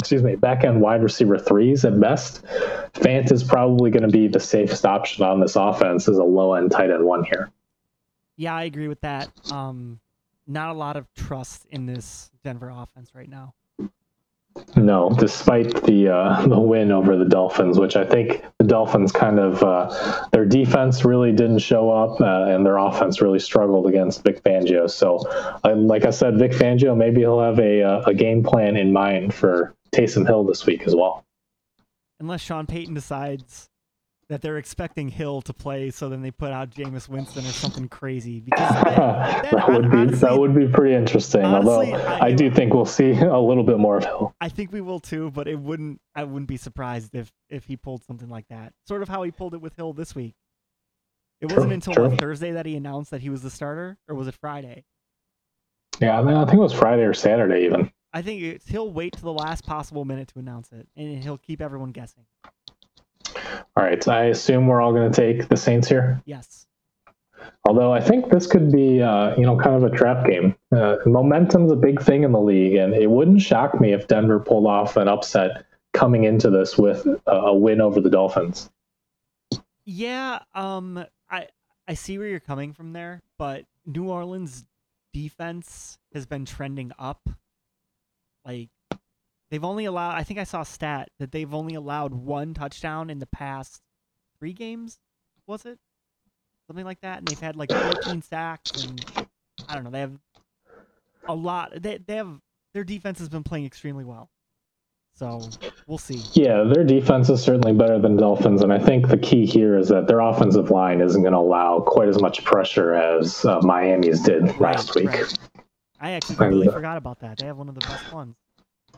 excuse me, back end wide receiver threes at best. Fant is probably going to be the safest option on this offense as a low end tight end one here. Yeah, I agree with that. Um, not a lot of trust in this Denver offense right now. No, despite the uh, the win over the Dolphins, which I think the Dolphins kind of uh, their defense really didn't show up, uh, and their offense really struggled against Vic Fangio. So, like I said, Vic Fangio maybe he'll have a uh, a game plan in mind for Taysom Hill this week as well. Unless Sean Payton decides that they're expecting Hill to play, so then they put out Jameis Winston or something crazy. Because then- then that would be that would be pretty interesting. honestly, although I- I do think we'll see a little bit more of Hill. I think we will too, but it wouldn't. I wouldn't be surprised if if he pulled something like that. Sort of how he pulled it with Hill this week. It True, wasn't until true. Thursday that he announced that he was the starter, or was it Friday? Yeah, I, mean, I think it was Friday or Saturday even. I think it's, he'll wait to the last possible minute to announce it, and he'll keep everyone guessing. All right, I assume we're all going to take the Saints here. Yes. Although I think this could be, uh, you know, kind of a trap game. Uh, momentum's a big thing in the league, and it wouldn't shock me if Denver pulled off an upset coming into this with a, a win over the Dolphins. Yeah. Um. I I see where you're coming from there, but New Orleans defense has been trending up. Like they've only allowed. I think I saw a stat that they've only allowed one touchdown in the past three games. Was it something like that? And they've had like 14 sacks, and I don't know. They have a lot. They they have their defense has been playing extremely well. So we'll see. Yeah, their defense is certainly better than Dolphins, and I think the key here is that their offensive line isn't going to allow quite as much pressure as uh, Miami's did right, last week. Right. I actually completely and, uh, forgot about that. They have one of the best ones.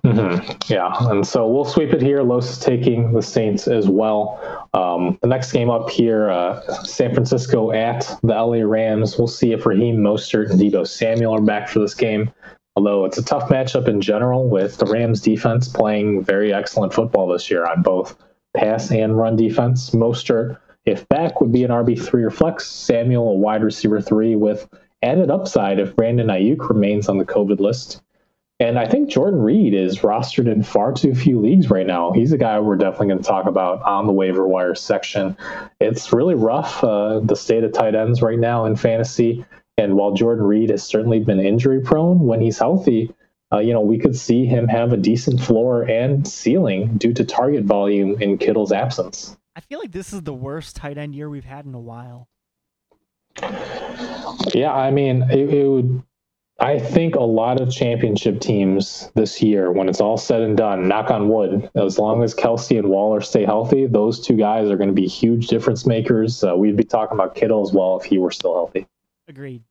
Mm-hmm. Yeah, and so we'll sweep it here. Los is taking the Saints as well. Um, the next game up here, uh, San Francisco at the LA Rams. We'll see if Raheem Mostert and Deebo Samuel are back for this game. Although it's a tough matchup in general, with the Rams defense playing very excellent football this year on both pass and run defense. Mostert, if back, would be an RB three or flex. Samuel, a wide receiver three with added upside if Brandon Aiyuk remains on the COVID list. And I think Jordan Reed is rostered in far too few leagues right now. He's a guy we're definitely going to talk about on the waiver wire section. It's really rough, uh, the state of tight ends right now in fantasy. And while Jordan Reed has certainly been injury prone, when he's healthy, uh, you know, we could see him have a decent floor and ceiling due to target volume in Kittle's absence. I feel like this is the worst tight end year we've had in a while. Yeah, I mean, it, it would I think a lot of championship teams this year, when it's all said and done, knock on wood, as long as Kelce and Waller stay healthy, those two guys are going to be huge difference makers. Uh, we'd be talking about Kittle as well if he were still healthy. Agreed.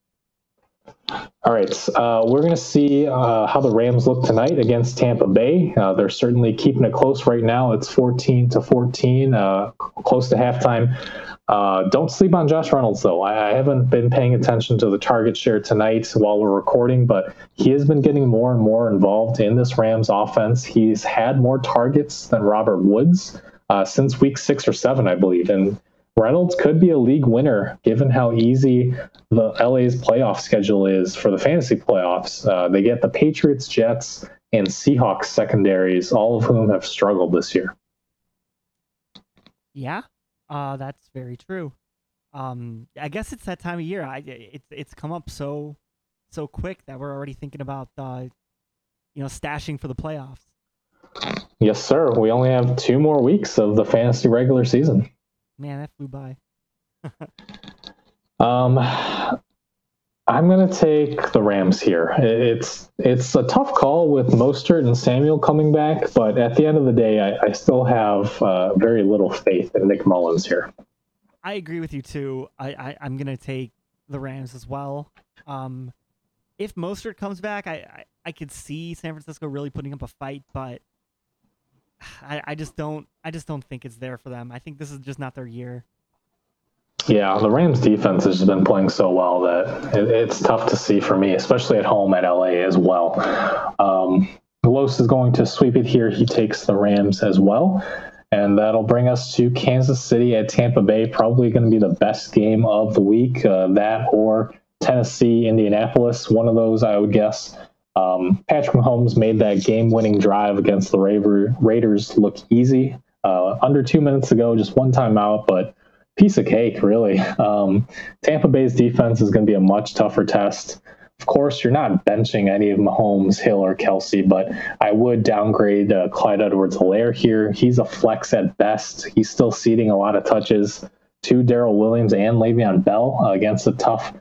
All right, uh, we're going to see uh, how the Rams look tonight against Tampa Bay. Uh, they're certainly keeping it close right now. It's 14 to 14, uh, close to halftime. Uh, don't sleep on Josh Reynolds, though. I, I, haven't been paying attention to the target share tonight while we're recording, but he has been getting more and more involved in this Rams offense. He's had more targets than Robert Woods uh, since week six or seven, I believe. And Reynolds could be a league winner given how easy the LA's playoff schedule is for the fantasy playoffs. Uh, they get the Patriots, Jets, and Seahawks secondaries, all of whom have struggled this year. Yeah, uh, that's very true. Um, I guess it's that time of year. I it's it's come up so so quick that we're already thinking about uh, you know stashing for the playoffs. Yes, sir. We only have two more weeks of the fantasy regular season. Man, that flew by. um, I'm going to take the Rams here. It's it's a tough call with Mostert and Samuel coming back, but at the end of the day, I, I still have uh, very little faith in Nick Mullens here. I agree with you too. I, I am going to take the Rams as well. Um, if Mostert comes back, I, I I could see San Francisco really putting up a fight, but I, I just don't I just don't think it's there for them. I think this is just not their year. Yeah, the Rams defense has been playing so well that it, it's tough to see for me, especially at home at LA as well. Um, Los is going to sweep it here. He takes the Rams as well. And that'll bring us to Kansas City at Tampa Bay. Probably going to be the best game of the week. Uh, that or Tennessee, Indianapolis. One of those, I would guess. Um, Patrick Mahomes made that game winning drive against the Raiders look easy. Uh, under two minutes ago, just one time out, but piece of cake, really. Um, Tampa Bay's defense is going to be a much tougher test. Of course, you're not benching any of Mahomes, Hill, or Kelce, but I would downgrade uh, Clyde Edwards Helaire here. He's a flex at best. He's still ceding a lot of touches to Darrel Williams and Le'Veon Bell uh, against a tough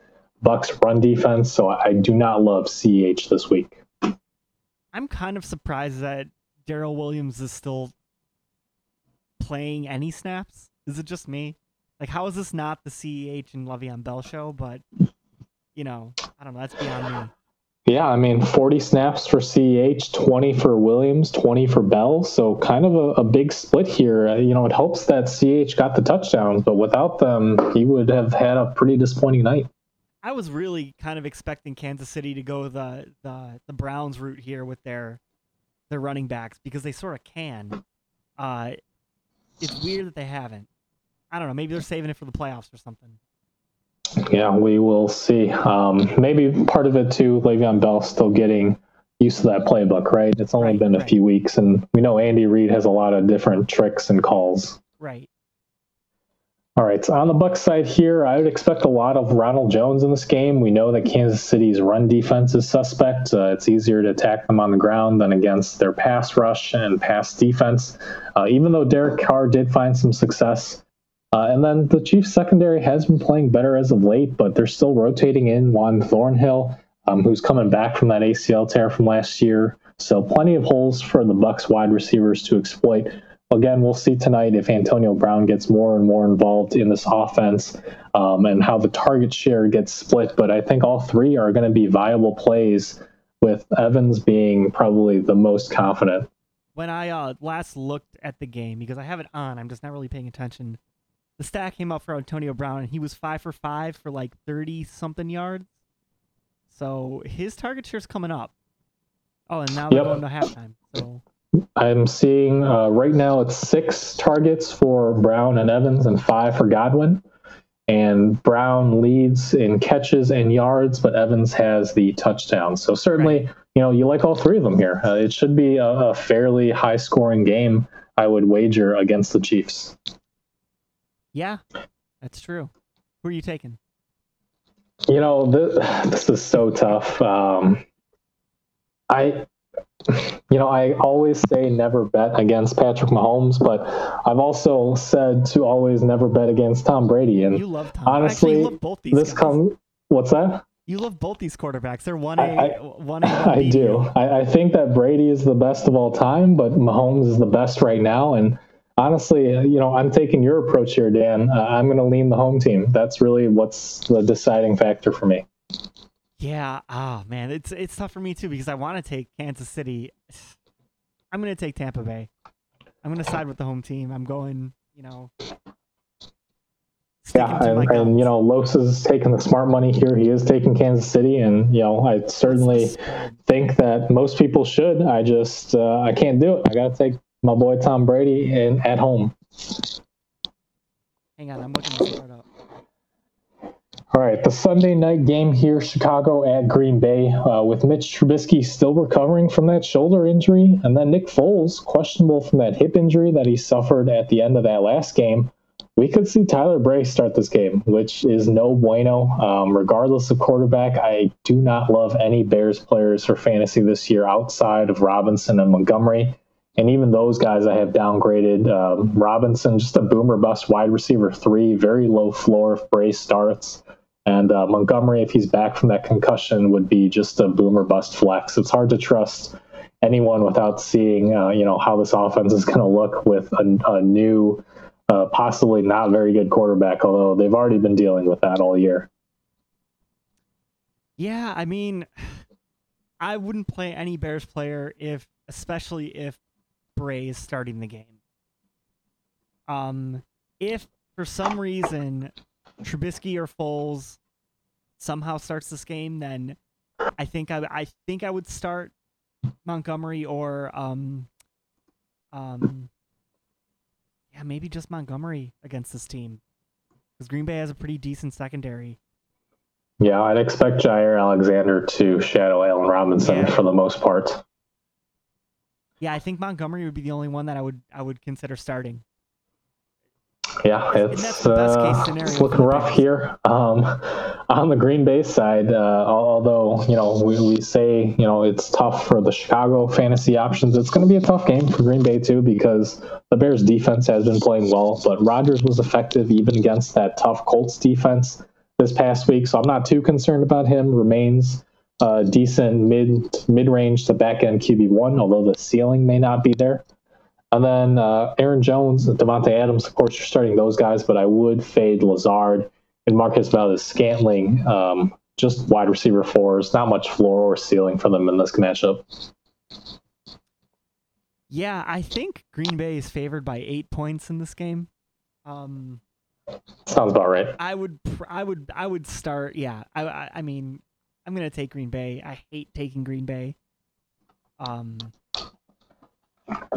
Bucks run defense. So I do not love CH this week. I'm kind of surprised that Darrel Williams is still playing any snaps. Is it just me? Like, how is this not the CEH and Le'Veon Bell show? But you know, I don't know. That's beyond me. Yeah, I mean, 40 snaps for CEH, 20 for Williams, 20 for Bell. So kind of a, a big split here. Uh, you know, it helps that CH got the touchdowns, but without them, he would have had a pretty disappointing night. I was really kind of expecting Kansas City to go the the, the Browns route here with their their running backs because they sort of can. Uh, it's weird that they haven't. I don't know. Maybe they're saving it for the playoffs or something. Yeah, we will see. Um, maybe part of it too. Le'Veon Bell still getting used to that playbook, right? It's only right, been a right. few weeks, and we know Andy Reid has a lot of different tricks and calls. Right. All right, so on the Bucks side here, I would expect a lot of Ronald Jones in this game. We know that Kansas City's run defense is suspect. Uh, it's easier to attack them on the ground than against their pass rush and pass defense. Uh, even though Derek Carr did find some success, uh, and then the Chiefs secondary has been playing better as of late, but they're still rotating in Juan Thornhill, um, who's coming back from that ACL tear from last year. So plenty of holes for the Bucks wide receivers to exploit. Again, we'll see tonight if Antonio Brown gets more and more involved in this offense um, and how the target share gets split. But I think all three are going to be viable plays, with Evans being probably the most confident. When I uh, last looked at the game, because I have it on, I'm just not really paying attention. The stat came up for Antonio Brown, and he was five for five for like 30 something yards. So his target share's coming up. Oh, and now they're Yep. going to halftime. So I'm seeing uh, right now it's six targets for Brown and Evans and five for Godwin. And Brown leads in catches and yards, but Evans has the touchdown. So certainly, you know, you like all three of them here. Uh, it should be a, a fairly high scoring game, I would wager, against the Chiefs. yeah, that's true. Who are you taking? You know, th- this is so tough. Um, I, you know, I always say never bet against Patrick Mahomes, but I've also said to always never bet against Tom Brady. And You love Tom. honestly, Actually, you love both these this comes. What's that? You love both these quarterbacks. They're one I- A, one A, one I B. do. I, I think that Brady is the best of all time, but Mahomes is the best right now. And honestly, uh, you know, I'm taking your approach here, Dan. Uh, I'm going to lean the home team. That's really what's the deciding factor for me. Yeah. Oh man, it's it's tough for me too because I want to take Kansas City. I'm gonna take Tampa Bay. I'm gonna side with the home team. I'm going. You know. Yeah, and, and you know, Los is taking the smart money here. He is taking Kansas City, and you know, I certainly think that most people should. I just uh, I can't do it. I got to take my boy Tom Brady and at home. Hang on, I'm looking this part up. All right, the Sunday night game here, Chicago at Green Bay, uh, with Mitch Trubisky still recovering from that shoulder injury, and then Nick Foles questionable from that hip injury that he suffered at the end of that last game. We could see Tyler Bray start this game, which is no bueno. Um, regardless of quarterback, I do not love any Bears players for fantasy this year outside of Robinson and Montgomery. And even those guys I have downgraded. Um, Robinson, just a boomer bust wide receiver three, very low floor if Bray starts. And uh, Montgomery, if he's back from that concussion, would be just a boomer bust flex. It's hard to trust anyone without seeing, uh, you know, how this offense is going to look with a, a new, uh, possibly not very good quarterback. Although they've already been dealing with that all year. Yeah, I mean, I wouldn't play any Bears player if, especially if Bray is starting the game. Um, if for some reason Trubisky or Foles somehow starts this game, then I think I I think I would start Montgomery or um um yeah maybe just Montgomery against this team because Green Bay has a pretty decent secondary. Yeah, I'd expect Jaire Alexander to shadow Allen Robinson Yeah. for the most part. Yeah, I think Montgomery would be the only one that I would I would consider starting. Yeah, it's, that's the best case uh, it's looking rough here. Um, on the Green Bay side, uh, although you know we, we say you know it's tough for the Chicago fantasy options, it's going to be a tough game for Green Bay too because the Bears defense has been playing well, but Rodgers was effective even against that tough Colts defense this past week, so I'm not too concerned about him. Remains uh, decent mid mid range to back end QB one, although the ceiling may not be there. And then uh, Aaron Jones, Davante Adams, of course, you're starting those guys, but I would fade Lazard and Marquez Valdes Scantling, um, just wide receiver fours, not much floor or ceiling for them in this matchup. Yeah, I think Green Bay is favored by eight points in this game. Um, Sounds about right. I would, I would, I would start. Yeah, I, I, I mean, I'm gonna take Green Bay. I hate taking Green Bay. Um,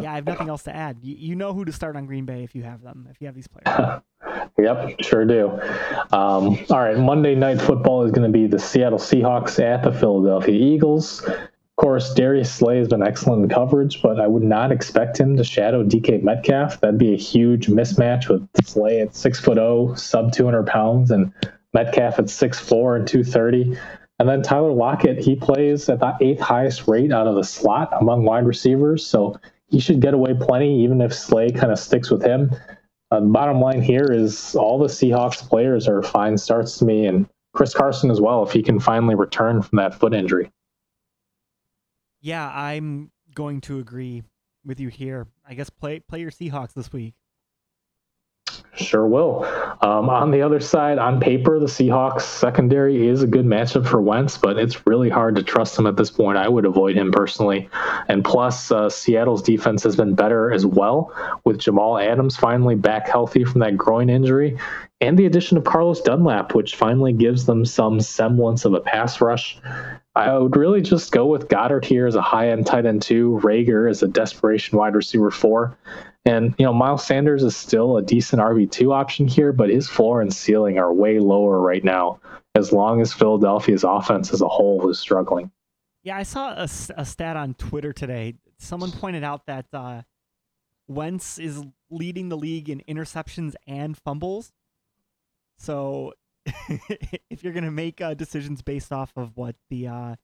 yeah, I have nothing else to add. You, you know who to start on Green Bay if you have them. If you have these players. Yep, sure do. Um, all right, Monday night football is going to be the Seattle Seahawks at the Philadelphia Eagles. Of course, Darius Slay has been excellent in coverage, but I would not expect him to shadow DK Metcalf. That'd be a huge mismatch with Slay at six foot zero, oh, sub two hundred pounds, and Metcalf at six four and two thirty. And then Tyler Lockett, he plays at the eighth highest rate out of the slot among wide receivers, so he should get away plenty, even if Slay kind of sticks with him. Uh, the bottom line here is all the Seahawks players are fine starts to me, and Chris Carson as well, if he can finally return from that foot injury. Yeah, I'm going to agree with you here. I guess play play your Seahawks this week. Sure will. Um, on the other side, on paper, the Seahawks secondary is a good matchup for Wentz, but it's really hard to trust him at this point. I would avoid him personally. And plus, uh, Seattle's defense has been better as well, with Jamal Adams finally back healthy from that groin injury, and the addition of Carlos Dunlap, which finally gives them some semblance of a pass rush. I would really just go with Goedert here as a high end tight end two, Reagor as a desperation wide receiver four. And, you know, Miles Sanders is still a decent RB2 option here, but his floor and ceiling are way lower right now, as long as Philadelphia's offense as a whole is struggling. Yeah, I saw a, a stat on Twitter today. Someone pointed out that uh, Wentz is leading the league in interceptions and fumbles. So if you're going to make uh, decisions based off of what the uh,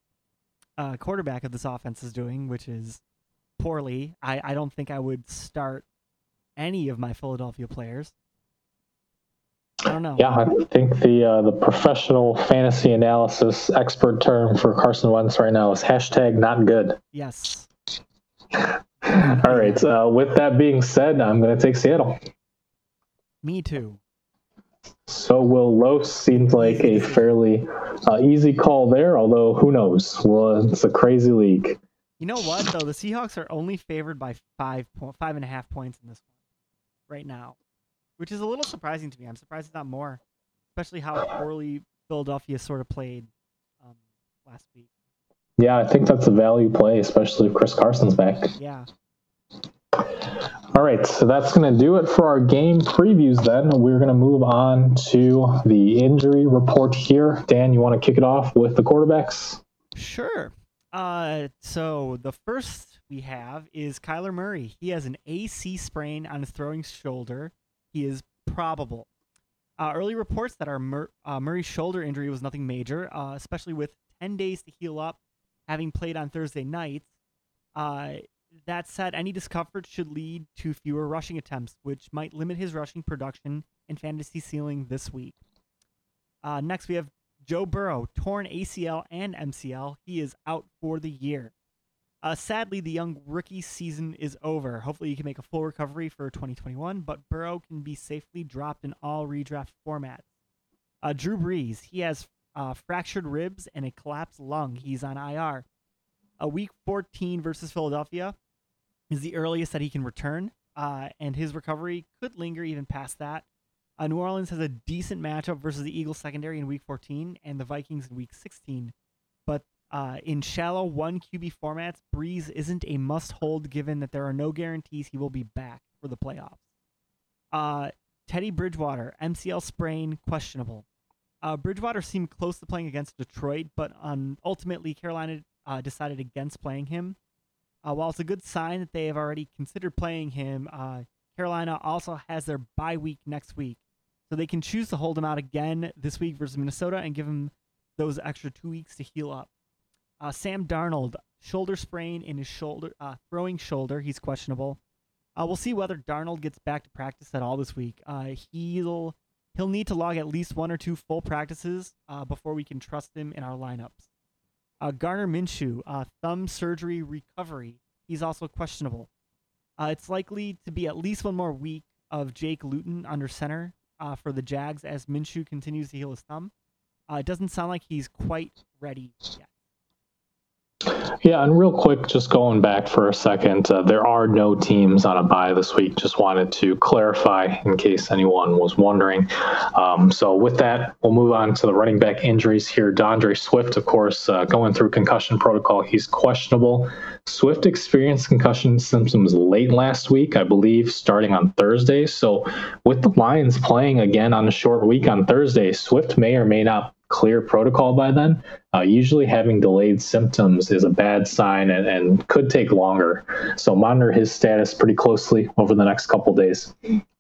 uh, quarterback of this offense is doing, which is poorly, I, I don't think I would start any of my Philadelphia players. I don't know. Yeah, I think the uh, the professional fantasy analysis expert term for Carson Wentz right now is hashtag not good. Yes. All right. Uh, with that being said, I'm going to take Seattle. Me too. So will Los seems like a fairly uh, easy call there, although who knows? Well, it's a crazy league. You know what though? The Seahawks are only favored by five point five and a half points in this one right now, which is a little surprising to me. I'm surprised it's not more, especially how poorly Philadelphia sort of played um, last week. Yeah, I think that's a value play, especially if Chris Carson's back. Yeah. All right, so that's going to do it for our game previews then. We're going to move on to the injury report here. Dan, you want to kick it off with the quarterbacks? Sure. Uh, so the first we have is Kyler Murray. He has an AC sprain on his throwing shoulder. He is probable. Uh, early reports that our Mur- uh, Murray's shoulder injury was nothing major, uh, especially with 10 days to heal up, having played on Thursday night. Uh, that said, any discomfort should lead to fewer rushing attempts, which might limit his rushing production and fantasy ceiling this week. Uh, next, we have Joe Burrow, torn ACL and MCL. He is out for the year. Uh, sadly, the young rookie season is over. Hopefully, he can make a full recovery for 2021, but Burrow can be safely dropped in all redraft formats. Uh, Drew Brees, he has uh, fractured ribs and a collapsed lung. He's on IR. A week 14 versus Philadelphia is the earliest that he can return, uh, and his recovery could linger even past that. Uh, New Orleans has a decent matchup versus the Eagles secondary in Week 14 and the Vikings in Week 16, but uh, in shallow one QB formats, Brees isn't a must-hold given that there are no guarantees he will be back for the playoffs. Uh, Teddy Bridgewater, MCL sprain, questionable. Uh, Bridgewater seemed close to playing against Detroit, but um, ultimately Carolina uh, decided against playing him. Uh, while it's a good sign that they have already considered playing him, uh, Carolina also has their bye week next week. So they can choose to hold him out again this week versus Minnesota and give him those extra two weeks to heal up. Uh, Sam Darnold, shoulder sprain in his shoulder, uh, throwing shoulder. He's questionable. Uh, we'll see whether Darnold gets back to practice at all this week. Uh, he'll he'll need to log at least one or two full practices before we can trust him in our lineups. Uh, Gardner Minshew, uh, thumb surgery recovery. He's also questionable. Uh, it's likely to be at least one more week of Jake Luton under center uh, for the Jags as Minshew continues to heal his thumb. Uh, it doesn't sound like he's quite ready yet. Yeah, and real quick, just going back for a second, uh, there are no teams on a bye this week. Just wanted to clarify in case anyone was wondering. Um, so, with that, we'll move on to the running back injuries here. D'Andre Swift, of course, uh, going through concussion protocol. He's questionable. Swift experienced concussion symptoms late last week, I believe, starting on Thursday. So, with the Lions playing again on a short week on Thursday, Swift may or may not clear protocol by then, uh, usually having delayed symptoms is a bad sign and, and could take longer. So monitor his status pretty closely over the next couple days.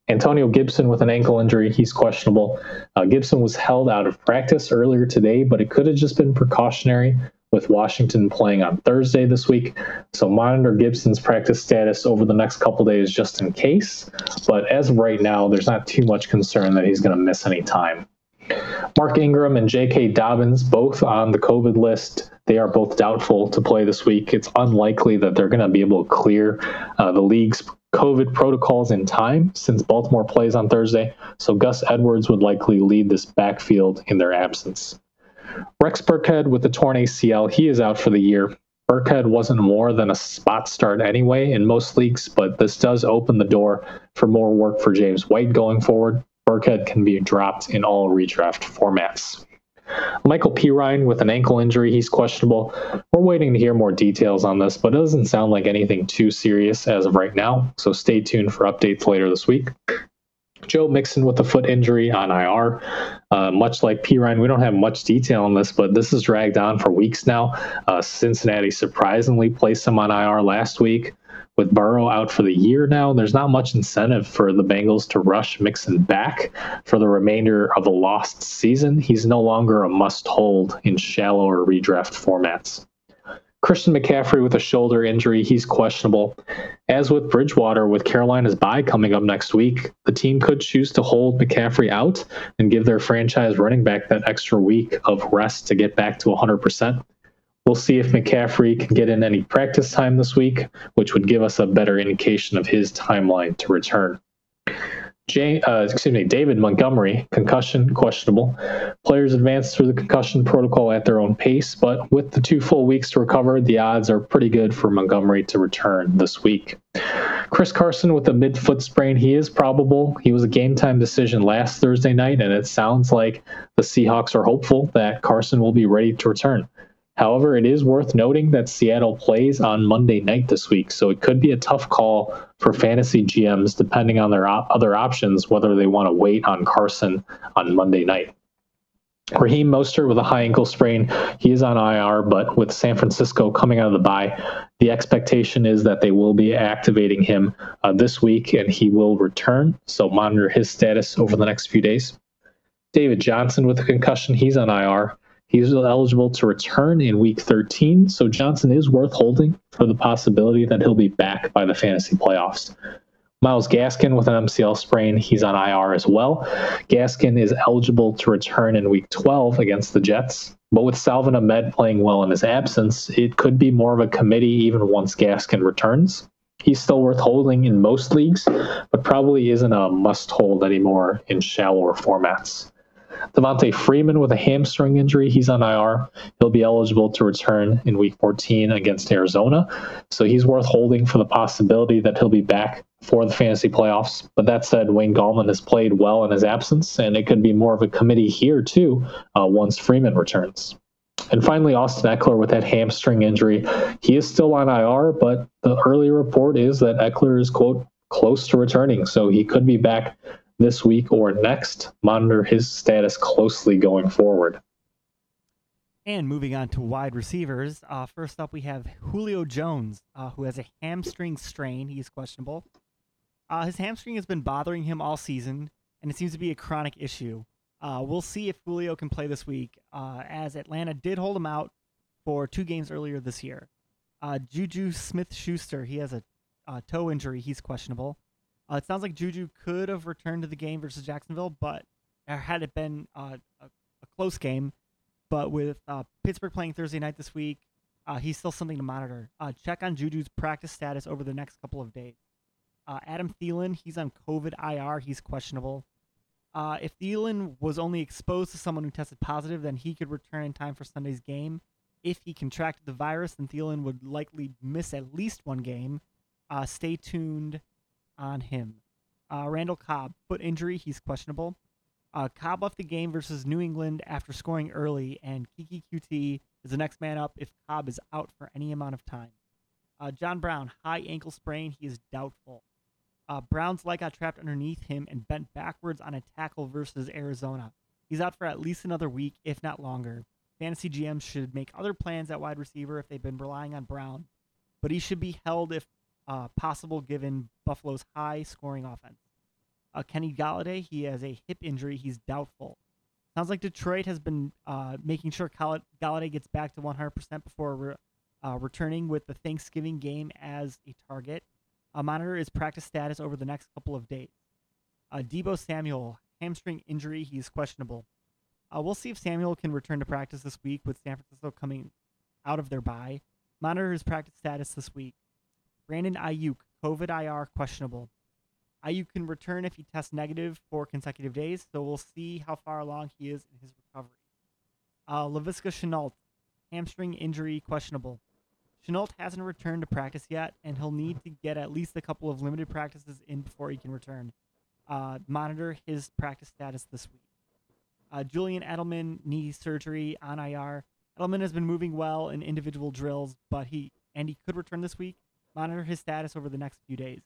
Antonio Gibson with an ankle injury, he's questionable. Uh, Gibson was held out of practice earlier today, but it could have just been precautionary with Washington playing on Thursday this week. So monitor Gibson's practice status over the next couple days just in case. But as of right now, there's not too much concern that he's going to miss any time. Mark Ingram and J.K. Dobbins, both on the COVID list, they are both doubtful to play this week. It's unlikely that they're going to be able to clear uh, the league's COVID protocols in time since Baltimore plays on Thursday. So Gus Edwards would likely lead this backfield in their absence. Rex Burkhead with the torn ACL, he is out for the year. Burkhead wasn't more than a spot start anyway in most leagues, but this does open the door for more work for James White going forward. Burkhead can be dropped in all redraft formats. Michael P. Ryan with an ankle injury, he's questionable. We're waiting to hear more details on this, but it doesn't sound like anything too serious as of right now, so stay tuned for updates later this week. Joe Mixon with a foot injury on IR. Uh, much like P. Ryan, we don't have much detail on this, but this is dragged on for weeks now. Uh, Cincinnati surprisingly placed him on IR last week. With Burrow out for the year now, there's not much incentive for the Bengals to rush Mixon back for the remainder of the lost season. He's no longer a must hold in shallower redraft formats. Christian McCaffrey with a shoulder injury, he's questionable. As with Bridgewater, with Carolina's bye coming up next week, the team could choose to hold McCaffrey out and give their franchise running back that extra week of rest to get back to 100%. We'll see if McCaffrey can get in any practice time this week, which would give us a better indication of his timeline to return. Jay, uh, excuse me, David Montgomery, concussion questionable. Players advance through the concussion protocol at their own pace, but with the two full weeks to recover, the odds are pretty good for Montgomery to return this week. Chris Carson with a mid foot sprain, he is probable. He was a game time decision last Thursday night, and it sounds like the Seahawks are hopeful that Carson will be ready to return. However, it is worth noting that Seattle plays on Monday night this week, so it could be a tough call for fantasy GMs depending on their op- other options, whether they want to wait on Carson on Monday night. Raheem Mostert with a high ankle sprain, he is on IR, but with San Francisco coming out of the bye, the expectation is that they will be activating him uh, this week and he will return. So monitor his status over the next few days. David Johnson with a concussion, he's on IR. He's eligible to return in week 13, so Johnson is worth holding for the possibility that he'll be back by the fantasy playoffs. Myles Gaskin with an MCL sprain, he's on IR as well. Gaskin is eligible to return in week 12 against the Jets, but with Salvon Ahmed playing well in his absence, it could be more of a committee even once Gaskin returns. He's still worth holding in most leagues, but probably isn't a must hold anymore in shallower formats. Devonta Freeman with a hamstring injury, he's on IR. He'll be eligible to return in week 14 against Arizona. So he's worth holding for the possibility that he'll be back for the fantasy playoffs. But that said, Wayne Gallman has played well in his absence, and it could be more of a committee here, too, uh, once Freeman returns. And finally, Austin Ekeler with that hamstring injury. He is still on IR, but the early report is that Ekeler is, quote, close to returning. So he could be back this week or next. Monitor his status closely going forward. And moving on to wide receivers, uh, first up we have Julio Jones, uh, who has a hamstring strain. He's questionable. Uh, his hamstring has been bothering him all season, and it seems to be a chronic issue. Uh, we'll see if Julio can play this week, uh, as Atlanta did hold him out for two games earlier this year. Uh, Juju Smith Schuster, he has a toe injury. He's questionable. Uh, it sounds like Juju could have returned to the game versus Jacksonville, but had it been uh, a, a, close game, but with uh, Pittsburgh playing Thursday night this week, uh, he's still something to monitor. Uh, check on Juju's practice status over the next couple of days. Uh, Adam Thielen, he's on COVID IR. He's questionable. if Thielen was only exposed to someone who tested positive, then he could return in time for Sunday's game. If he contracted the virus, then Thielen would likely miss at least one game. stay tuned on him. Uh, Randall Cobb, foot injury, he's questionable. Uh, Cobb left the game versus New England after scoring early, and Keke Coutee is the next man up if Cobb is out for any amount of time. Uh, John Brown, high ankle sprain, he is doubtful. Uh, Brown's leg got trapped underneath him and bent backwards on a tackle versus Arizona. He's out for at least another week, if not longer. Fantasy GMs should make other plans at wide receiver if they've been relying on Brown, but he should be held if uh, possible given Buffalo's high scoring offense. Uh, Kenny Golladay, he has a hip injury. He's doubtful. Sounds like Detroit has been uh, making sure Golladay gets back to 100% before re- uh, returning with the Thanksgiving game as a target. Uh, monitor his practice status over the next couple of days. Uh, Deebo Samuel, hamstring injury, he's questionable. Uh, we'll see if Samuel can return to practice this week with San Francisco coming out of their bye. Monitor his practice status this week. Brandon Aiyuk, COVID IR questionable. Aiyuk can return if he tests negative for consecutive days, so we'll see how far along he is in his recovery. Uh, Laviska Shenault, hamstring injury questionable. Shenault hasn't returned to practice yet, and he'll need to get at least a couple of limited practices in before he can return. Uh, monitor his practice status this week. Uh, Julian Edelman knee surgery on IR. Edelman has been moving well in individual drills, but he and he could return this week. Monitor his status over the next few days.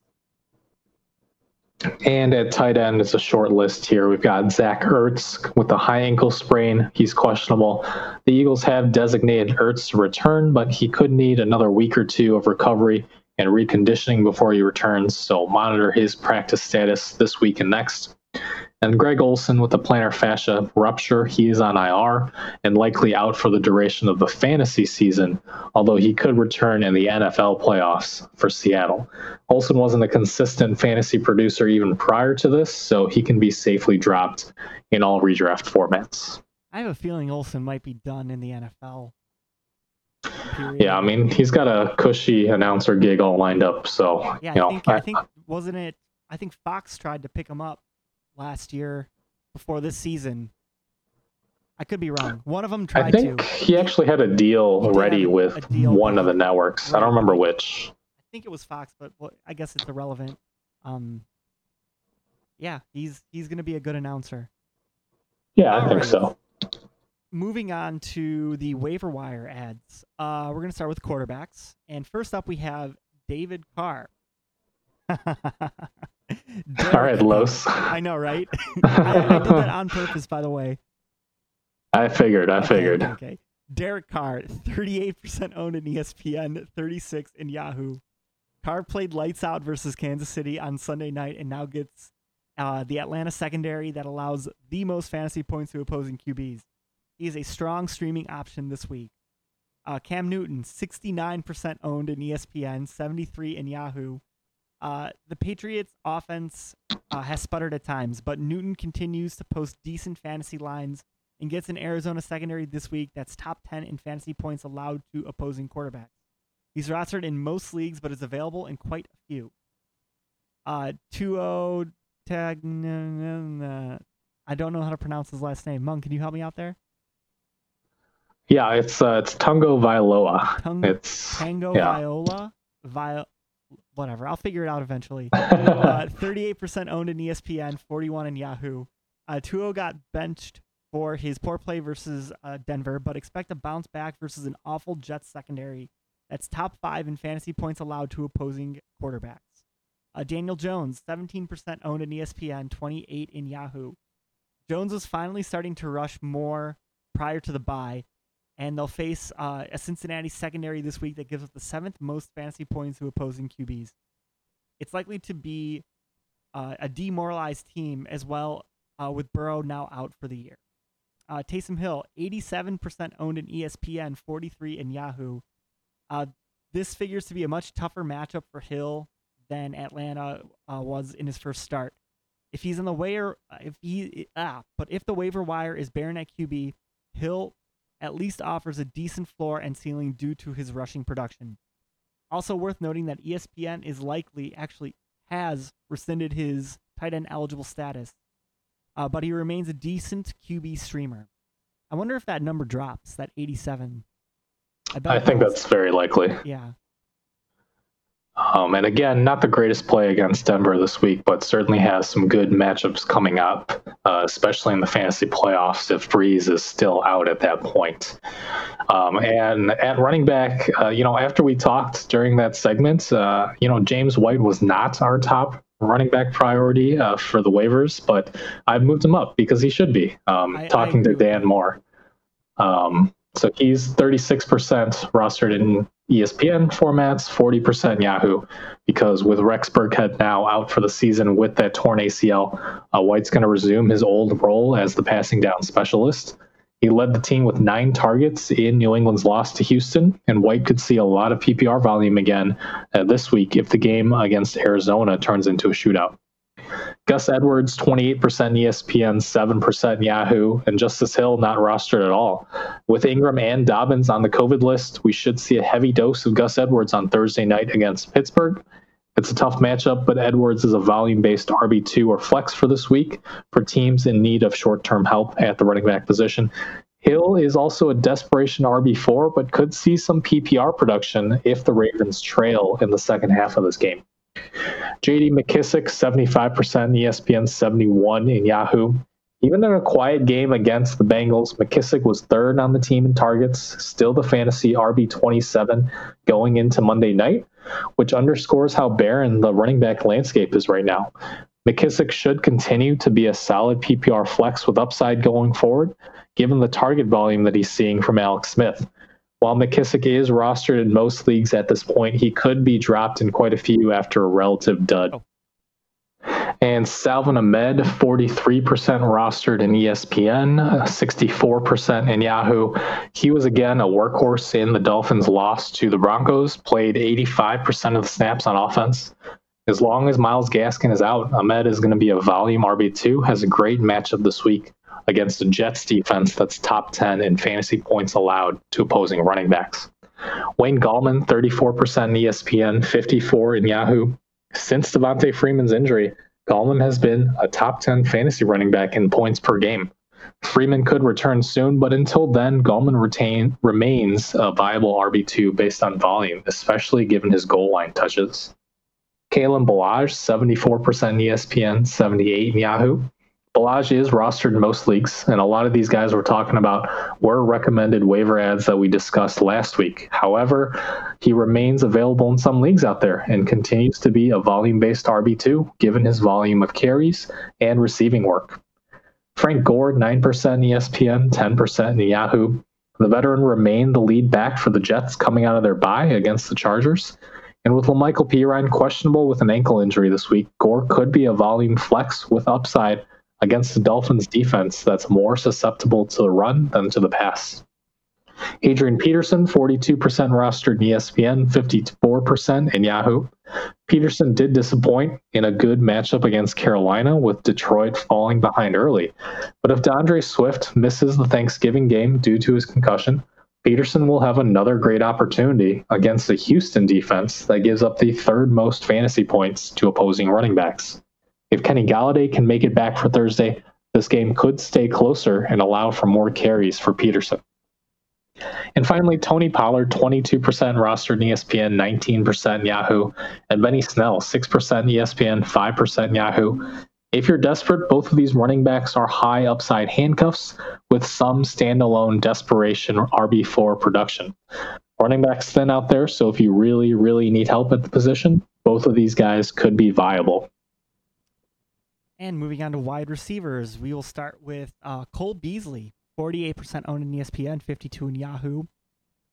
And at tight end, it's a short list here. We've got Zach Ertz with a high ankle sprain. He's questionable. The Eagles have designated Ertz to return, but he could need another week or two of recovery and reconditioning before he returns. So monitor his practice status this week and next. And Greg Olsen with the plantar fascia rupture, he is on IR and likely out for the duration of the fantasy season, although he could return in the NFL playoffs for Seattle. Olsen wasn't a consistent fantasy producer even prior to this, so he can be safely dropped in all redraft formats. I have a feeling Olsen might be done in the NFL. Period. Yeah, I mean he's got a cushy announcer gig all lined up, so yeah, you know, think, I, I think wasn't it? I think Fox tried to pick him up last year before this season. I could be wrong. One of them tried I think to. He actually had a deal ready with deal one of the networks. Right. I don't remember which. I think it was Fox, but well, I guess it's irrelevant. Um, yeah, he's he's going to be a good announcer. Yeah, I All think right. so. Moving on to the waiver wire ads. Uh, we're going to start with quarterbacks, and first up we have David Carr. All right, Los. I know, right? I, I, did that on purpose, by the way. I figured. I okay, figured. Okay. Derek Carr, 38% owned in ESPN, 36 in Yahoo. Carr played lights out versus Kansas City on Sunday night and now gets uh, the Atlanta secondary that allows the most fantasy points to opposing QBs. He is a strong streaming option this week. Uh, Cam Newton, 69% owned in ESPN, 73 in Yahoo. Uh, the Patriots' offense uh, has sputtered at times, but Newton continues to post decent fantasy lines and gets an Arizona secondary this week that's top 10 in fantasy points allowed to opposing quarterbacks. He's rostered in most leagues, but is available in quite a few. Uh, Tua Tag. I don't know how to pronounce his last name. Monk, can you help me out there? Yeah, it's uh, it's Tungo Vailoa. Tung- it's Tango yeah. Viola. Vi- whatever. I'll figure it out eventually. uh, 38% owned in ESPN, 41 in Yahoo. Uh, Tua got benched for his poor play versus uh, Denver, but expect a bounce back versus an awful Jets secondary that's top five in fantasy points allowed to opposing quarterbacks. Uh, Daniel Jones, 17% owned in ESPN, 28 in Yahoo. Jones was finally starting to rush more prior to the bye, and they'll face uh, a Cincinnati secondary this week that gives up the seventh most fantasy points to opposing QBs. It's likely to be uh, a demoralized team as well, uh, with Burrow now out for the year. Uh, Taysom Hill, 87% owned in ESPN, 43 in Yahoo. Uh, this figures to be a much tougher matchup for Hill than Atlanta uh, was in his first start. If he's on the waiver, if he ah, but if the waiver wire is barren at QB, Hill at least offers a decent floor and ceiling due to his rushing production. Also worth noting that ESPN is likely actually has rescinded his tight end eligible status, uh, but he remains a decent QB streamer. I wonder if that number drops, that 87. I, I think that's very likely. Yeah. Um, and again, not the greatest play against Denver this week, but certainly has some good matchups coming up, uh, especially in the fantasy playoffs if Brees is still out at that point. Um, and at running back, uh, you know, after we talked during that segment, uh, you know, James White was not our top running back priority uh, for the waivers, but I've moved him up because he should be. Um, I, talking I to Dan Moore. Um, so he's 36% rostered in ESPN formats, 40% Yahoo, because with Rex Burkhead now out for the season with that torn ACL, uh, White's going to resume his old role as the passing down specialist. He led the team with nine targets in New England's loss to Houston, and White could see a lot of PPR volume again uh, this week if the game against Arizona turns into a shootout. Gus Edwards, 28% ESPN, 7% Yahoo, and Justice Hill not rostered at all. With Ingram and Dobbins on the COVID list, we should see a heavy dose of Gus Edwards on Thursday night against Pittsburgh. It's a tough matchup, but Edwards is a volume based RB2 or flex for this week for teams in need of short term help at the running back position. Hill is also a desperation RB4, but could see some PPR production if the Ravens trail in the second half of this game. JD McKissic, 75% ESPN, 71 in Yahoo. Even in a quiet game against the Bengals, McKissic was third on the team in targets, still the fantasy RB27 going into Monday night, which underscores how barren the running back landscape is right now. McKissic should continue to be a solid PPR flex with upside going forward, given the target volume that he's seeing from Alex Smith. While McKissic is rostered in most leagues at this point, he could be dropped in quite a few after a relative dud. Oh. And Salvon Ahmed, 43% rostered in ESPN, 64% in Yahoo. He was again a workhorse in the Dolphins' loss to the Broncos, played 85% of the snaps on offense. As long as Myles Gaskin is out, Ahmed is going to be a volume RB2, has a great matchup this week against the Jets defense that's top 10 in fantasy points allowed to opposing running backs. Wayne Gallman, 34% in ESPN, 54 in Yahoo. Since Devonta Freeman's injury, Gallman has been a top 10 fantasy running back in points per game. Freeman could return soon, but until then, Gallman retain, remains a viable RB2 based on volume, especially given his goal line touches. Kalen Ballage, 74% ESPN, 78 in Yahoo. Ballage is rostered in most leagues, and a lot of these guys we're talking about were recommended waiver ads that we discussed last week. However, he remains available in some leagues out there and continues to be a volume based RB2 given his volume of carries and receiving work. Frank Gore, 9% in ESPN, 10% in Yahoo. The veteran remained the lead back for the Jets coming out of their bye against the Chargers. And with La'Mical Perine questionable with an ankle injury this week, Gore could be a volume flex with upside against the Dolphins defense that's more susceptible to the run than to the pass. Adrian Peterson, 42% rostered in ESPN, 54% in Yahoo. Peterson did disappoint in a good matchup against Carolina, with Detroit falling behind early. But if D'Andre Swift misses the Thanksgiving game due to his concussion, Peterson will have another great opportunity against the Houston defense that gives up the third most fantasy points to opposing running backs. If Kenny Golladay can make it back for Thursday, this game could stay closer and allow for more carries for Peterson. And finally, Tony Pollard, 22% rostered ESPN, 19% Yahoo, and Benny Snell, 6% ESPN, 5% Yahoo. If you're desperate, both of these running backs are high upside handcuffs with some standalone desperation RB4 production. Running backs thin out there, so if you really, really need help at the position, both of these guys could be viable. And moving on to wide receivers, we will start with uh, Cole Beasley, 48% owned in ESPN, 52 in Yahoo.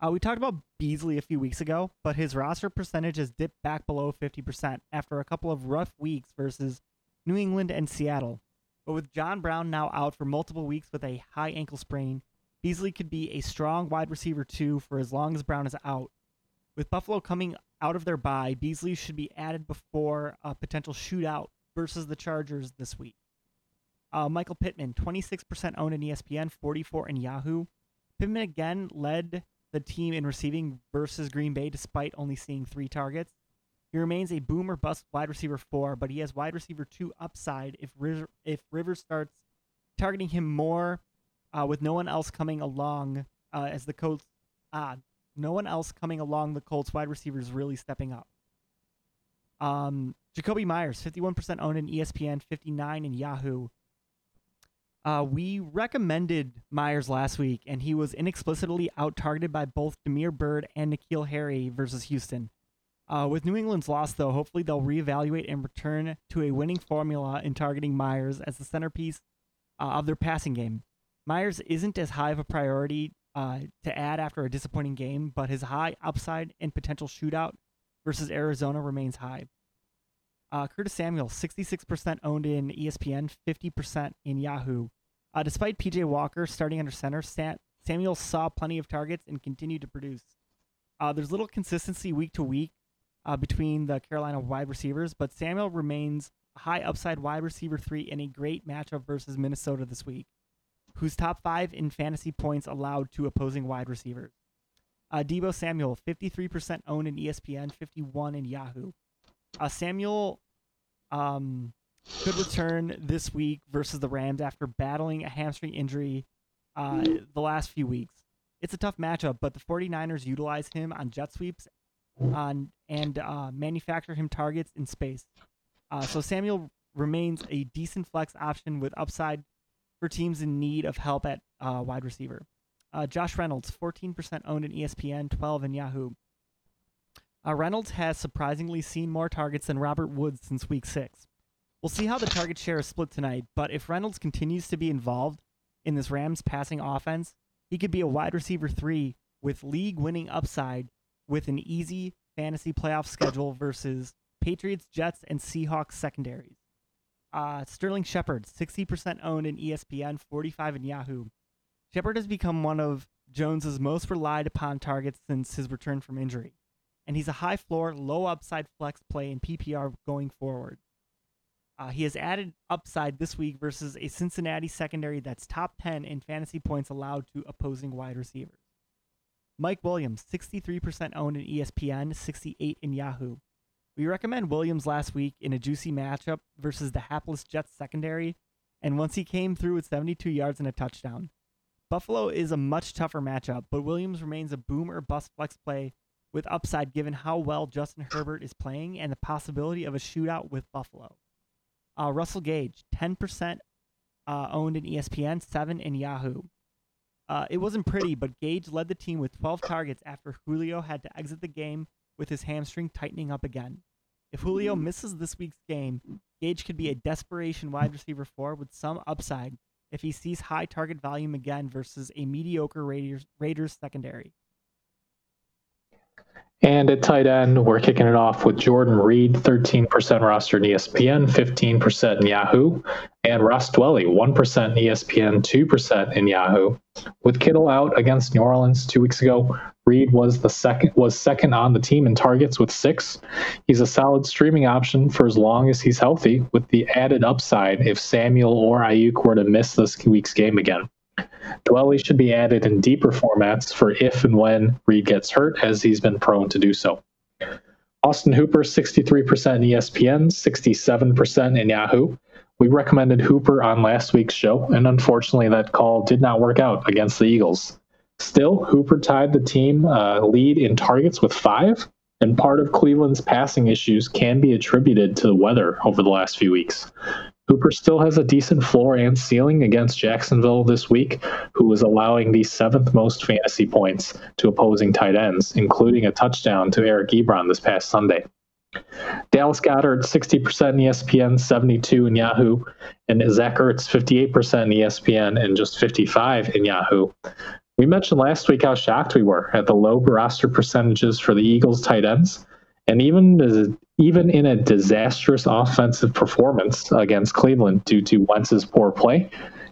Uh, we talked about Beasley a few weeks ago, but his roster percentage has dipped back below 50% after a couple of rough weeks versus New England and Seattle. But with John Brown now out for multiple weeks with a high ankle sprain, Beasley could be a strong wide receiver too for as long as Brown is out. With Buffalo coming out of their bye, Beasley should be added before a potential shootout versus the Chargers this week. Uh, Michael Pittman, 26% owned in ESPN, 44 in Yahoo. Pittman again led the team in receiving versus Green Bay despite only seeing three targets. He remains a boomer bust wide receiver four, but he has wide receiver two upside if River, if Rivers starts targeting him more, uh, with no one else coming along uh, as the Colts. Uh, no one else coming along the Colts wide receivers really stepping up. Um, Jakobi Meyers, 51% owned in ESPN, 59 in Yahoo. Uh, we recommended Meyers last week, and he was inexplicably out targeted by both Damiere Byrd and N'Keal Harry versus Houston. Uh, with New England's loss, though, hopefully they'll reevaluate and return to a winning formula in targeting Meyers as the centerpiece uh, of their passing game. Meyers isn't as high of a priority uh, to add after a disappointing game, but his high upside and potential shootout versus Arizona remains high. Uh, Curtis Samuel, 66% owned in ESPN, 50% in Yahoo. Uh, despite PJ Walker starting under center, Samuel saw plenty of targets and continued to produce. Uh, there's little consistency week to week uh, between the Carolina wide receivers, but Samuel remains a high upside wide receiver three in a great matchup versus Minnesota this week, whose top five in fantasy points allowed to opposing wide receivers. Uh, Deebo Samuel, 53% owned in ESPN, 51 in Yahoo. Uh, Samuel um, could return this week versus the Rams after battling a hamstring injury uh, the last few weeks. It's a tough matchup, but the 49ers utilize him on jet sweeps on and uh, manufacture him targets in space. Uh, so Samuel remains a decent flex option with upside for teams in need of help at uh, wide receiver. Uh, Josh Reynolds, 14% owned in ESPN, 12 in Yahoo. Uh, Reynolds has surprisingly seen more targets than Robert Woods since week six. We'll see how the target share is split tonight, but if Reynolds continues to be involved in this Rams passing offense, he could be a wide receiver three with league winning upside with an easy fantasy playoff schedule versus Patriots, Jets, and Seahawks secondaries. Uh, Sterling Shepard, 60% owned in ESPN, 45 in Yahoo. Shepard has become one of Jones's most relied upon targets since his return from injury, and he's a high floor, low upside flex play in PPR going forward. Uh, he has added upside this week versus a Cincinnati secondary that's top 10 in fantasy points allowed to opposing wide receivers. Mike Williams, 63% owned in ESPN, 68 in Yahoo. We recommend Williams last week in a juicy matchup versus the hapless Jets secondary, and once he came through with 72 yards and a touchdown. Buffalo is a much tougher matchup, but Williams remains a boom or bust flex play with upside given how well Justin Herbert is playing and the possibility of a shootout with Buffalo. Uh, Russell Gage, 10% uh, owned in ESPN, 7 in Yahoo. Uh, it wasn't pretty, but Gage led the team with 12 targets after Julio had to exit the game with his hamstring tightening up again. If Julio misses this week's game, Gage could be a desperation wide receiver four with some upside if he sees high target volume again versus a mediocre Raiders, Raiders secondary. And at tight end, we're kicking it off with Jordan Reed, 13% roster in ESPN, 15% in Yahoo, and Ross Dwelley, 1% in ESPN, 2% in Yahoo. With Kittle out against New Orleans two weeks ago, Reed was the second was second on the team in targets with six. He's a solid streaming option for as long as he's healthy, with the added upside if Samuel or Aiyuk were to miss this week's game again. Dwelley should be added in deeper formats for if and when Reed gets hurt, as he's been prone to do so. Austin Hooper, 63% in ESPN, 67% in Yahoo. We recommended Hooper on last week's show, and unfortunately, that call did not work out against the Eagles. Still, Hooper tied the team uh, lead in targets with five, and part of Cleveland's passing issues can be attributed to the weather over the last few weeks. Hooper still has a decent floor and ceiling against Jacksonville this week, who was allowing the seventh most fantasy points to opposing tight ends, including a touchdown to Eric Ebron this past Sunday. Dallas Goedert, 60% in ESPN, 72 in Yahoo, and Zach Ertz, 58% in ESPN and just 55 in Yahoo. We mentioned last week how shocked we were at the low roster percentages for the Eagles tight ends. And even even in a disastrous offensive performance against Cleveland due to Wentz's poor play,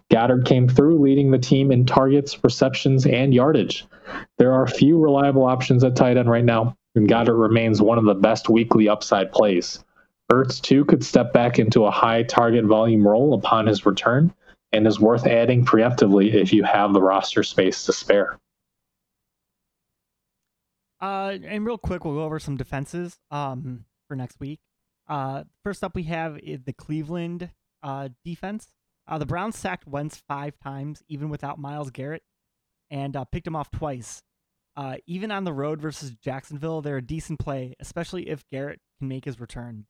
Goedert came through, leading the team in targets, receptions, and yardage. There are few reliable options at tight end right now, and Goedert remains one of the best weekly upside plays. Ertz, too, could step back into a high target volume role upon his return and is worth adding preemptively if you have the roster space to spare. Uh, and real quick, we'll go over some defenses um, for next week. Uh, first up, we have the Cleveland uh, defense. Uh, the Browns sacked Wentz five times, even without Myles Garrett, and uh, picked him off twice. Uh, even on the road versus Jacksonville, they're a decent play, especially if Garrett can make his return.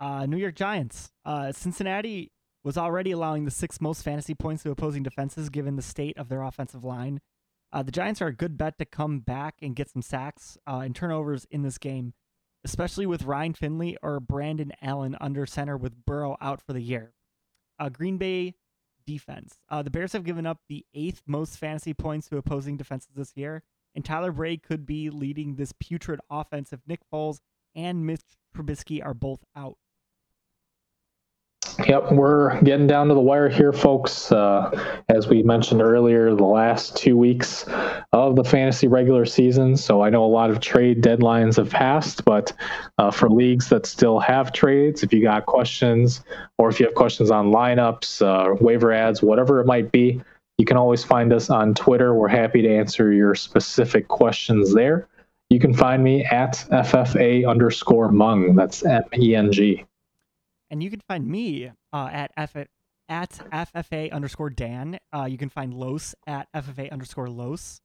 New York Giants. Cincinnati was already allowing the sixth most fantasy points to opposing defenses given the state of their offensive line. Uh, the Giants are a good bet to come back and get some sacks uh, and turnovers in this game. especially with Ryan Finley or Brandon Allen under center with Burrow out for the year. Uh, Green Bay defense. Uh, the Bears have given up the eighth most fantasy points to opposing defenses this year, and Tyler Bray could be leading this putrid offense if Nick Foles and Mitch Trubisky are both out. Yep, we're getting down to the wire here, folks. Uh, as we mentioned earlier, the last two weeks of the fantasy regular season. So I know a lot of trade deadlines have passed, but uh, for leagues that still have trades, if you got questions or if you have questions on lineups, uh, waiver ads, whatever it might be, you can always find us on Twitter. We're happy to answer your specific questions there. You can find me at FFA underscore Meng. That's M E N G. And you can find me uh, at F- at FFA underscore Dan. Uh, you can find Los at FFA underscore Los.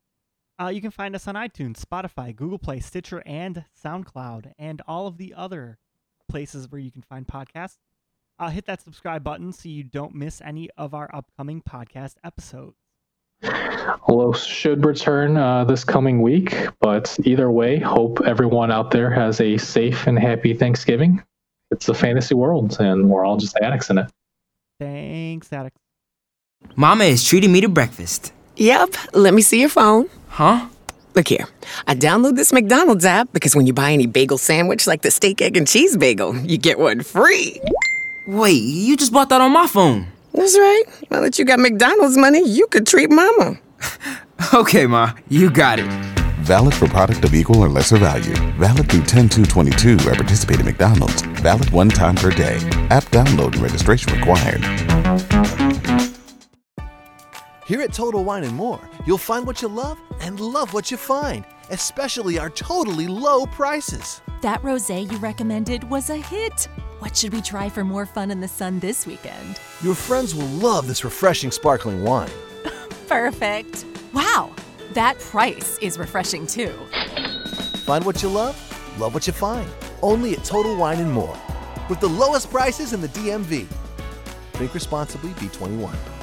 Uh, you can find us on iTunes, Spotify, Google Play, Stitcher, and SoundCloud, and all of the other places where you can find podcasts. Uh, hit that subscribe button so you don't miss any of our upcoming podcast episodes. Los should return uh, this coming week, but either way, hope everyone out there has a safe and happy Thanksgiving it's a fantasy world, and we're all just addicts in it. Thanks, addicts. Mama is treating me to breakfast. Yep. Let me see your phone. Huh? Look here. I download this McDonald's app because when you buy any bagel sandwich like the steak, egg, and cheese bagel, you get one free. Wait, you just bought that on my phone. That's right. Now that you got McDonald's money, you could treat Mama. okay, Ma. You got it. Valid for product of equal or lesser value. Valid through 10222 at participating McDonald's. Valid one time per day. App download and registration required. Here at Total Wine & More, you'll find what you love and love what you find, especially our totally low prices. That rosé you recommended was a hit. What should we try for more fun in the sun this weekend? Your friends will love this refreshing sparkling wine. Perfect. Wow, that price is refreshing too. Find what you love, love what you find. Only at Total Wine and More. With the lowest prices in the DMV. Drink responsibly, B21.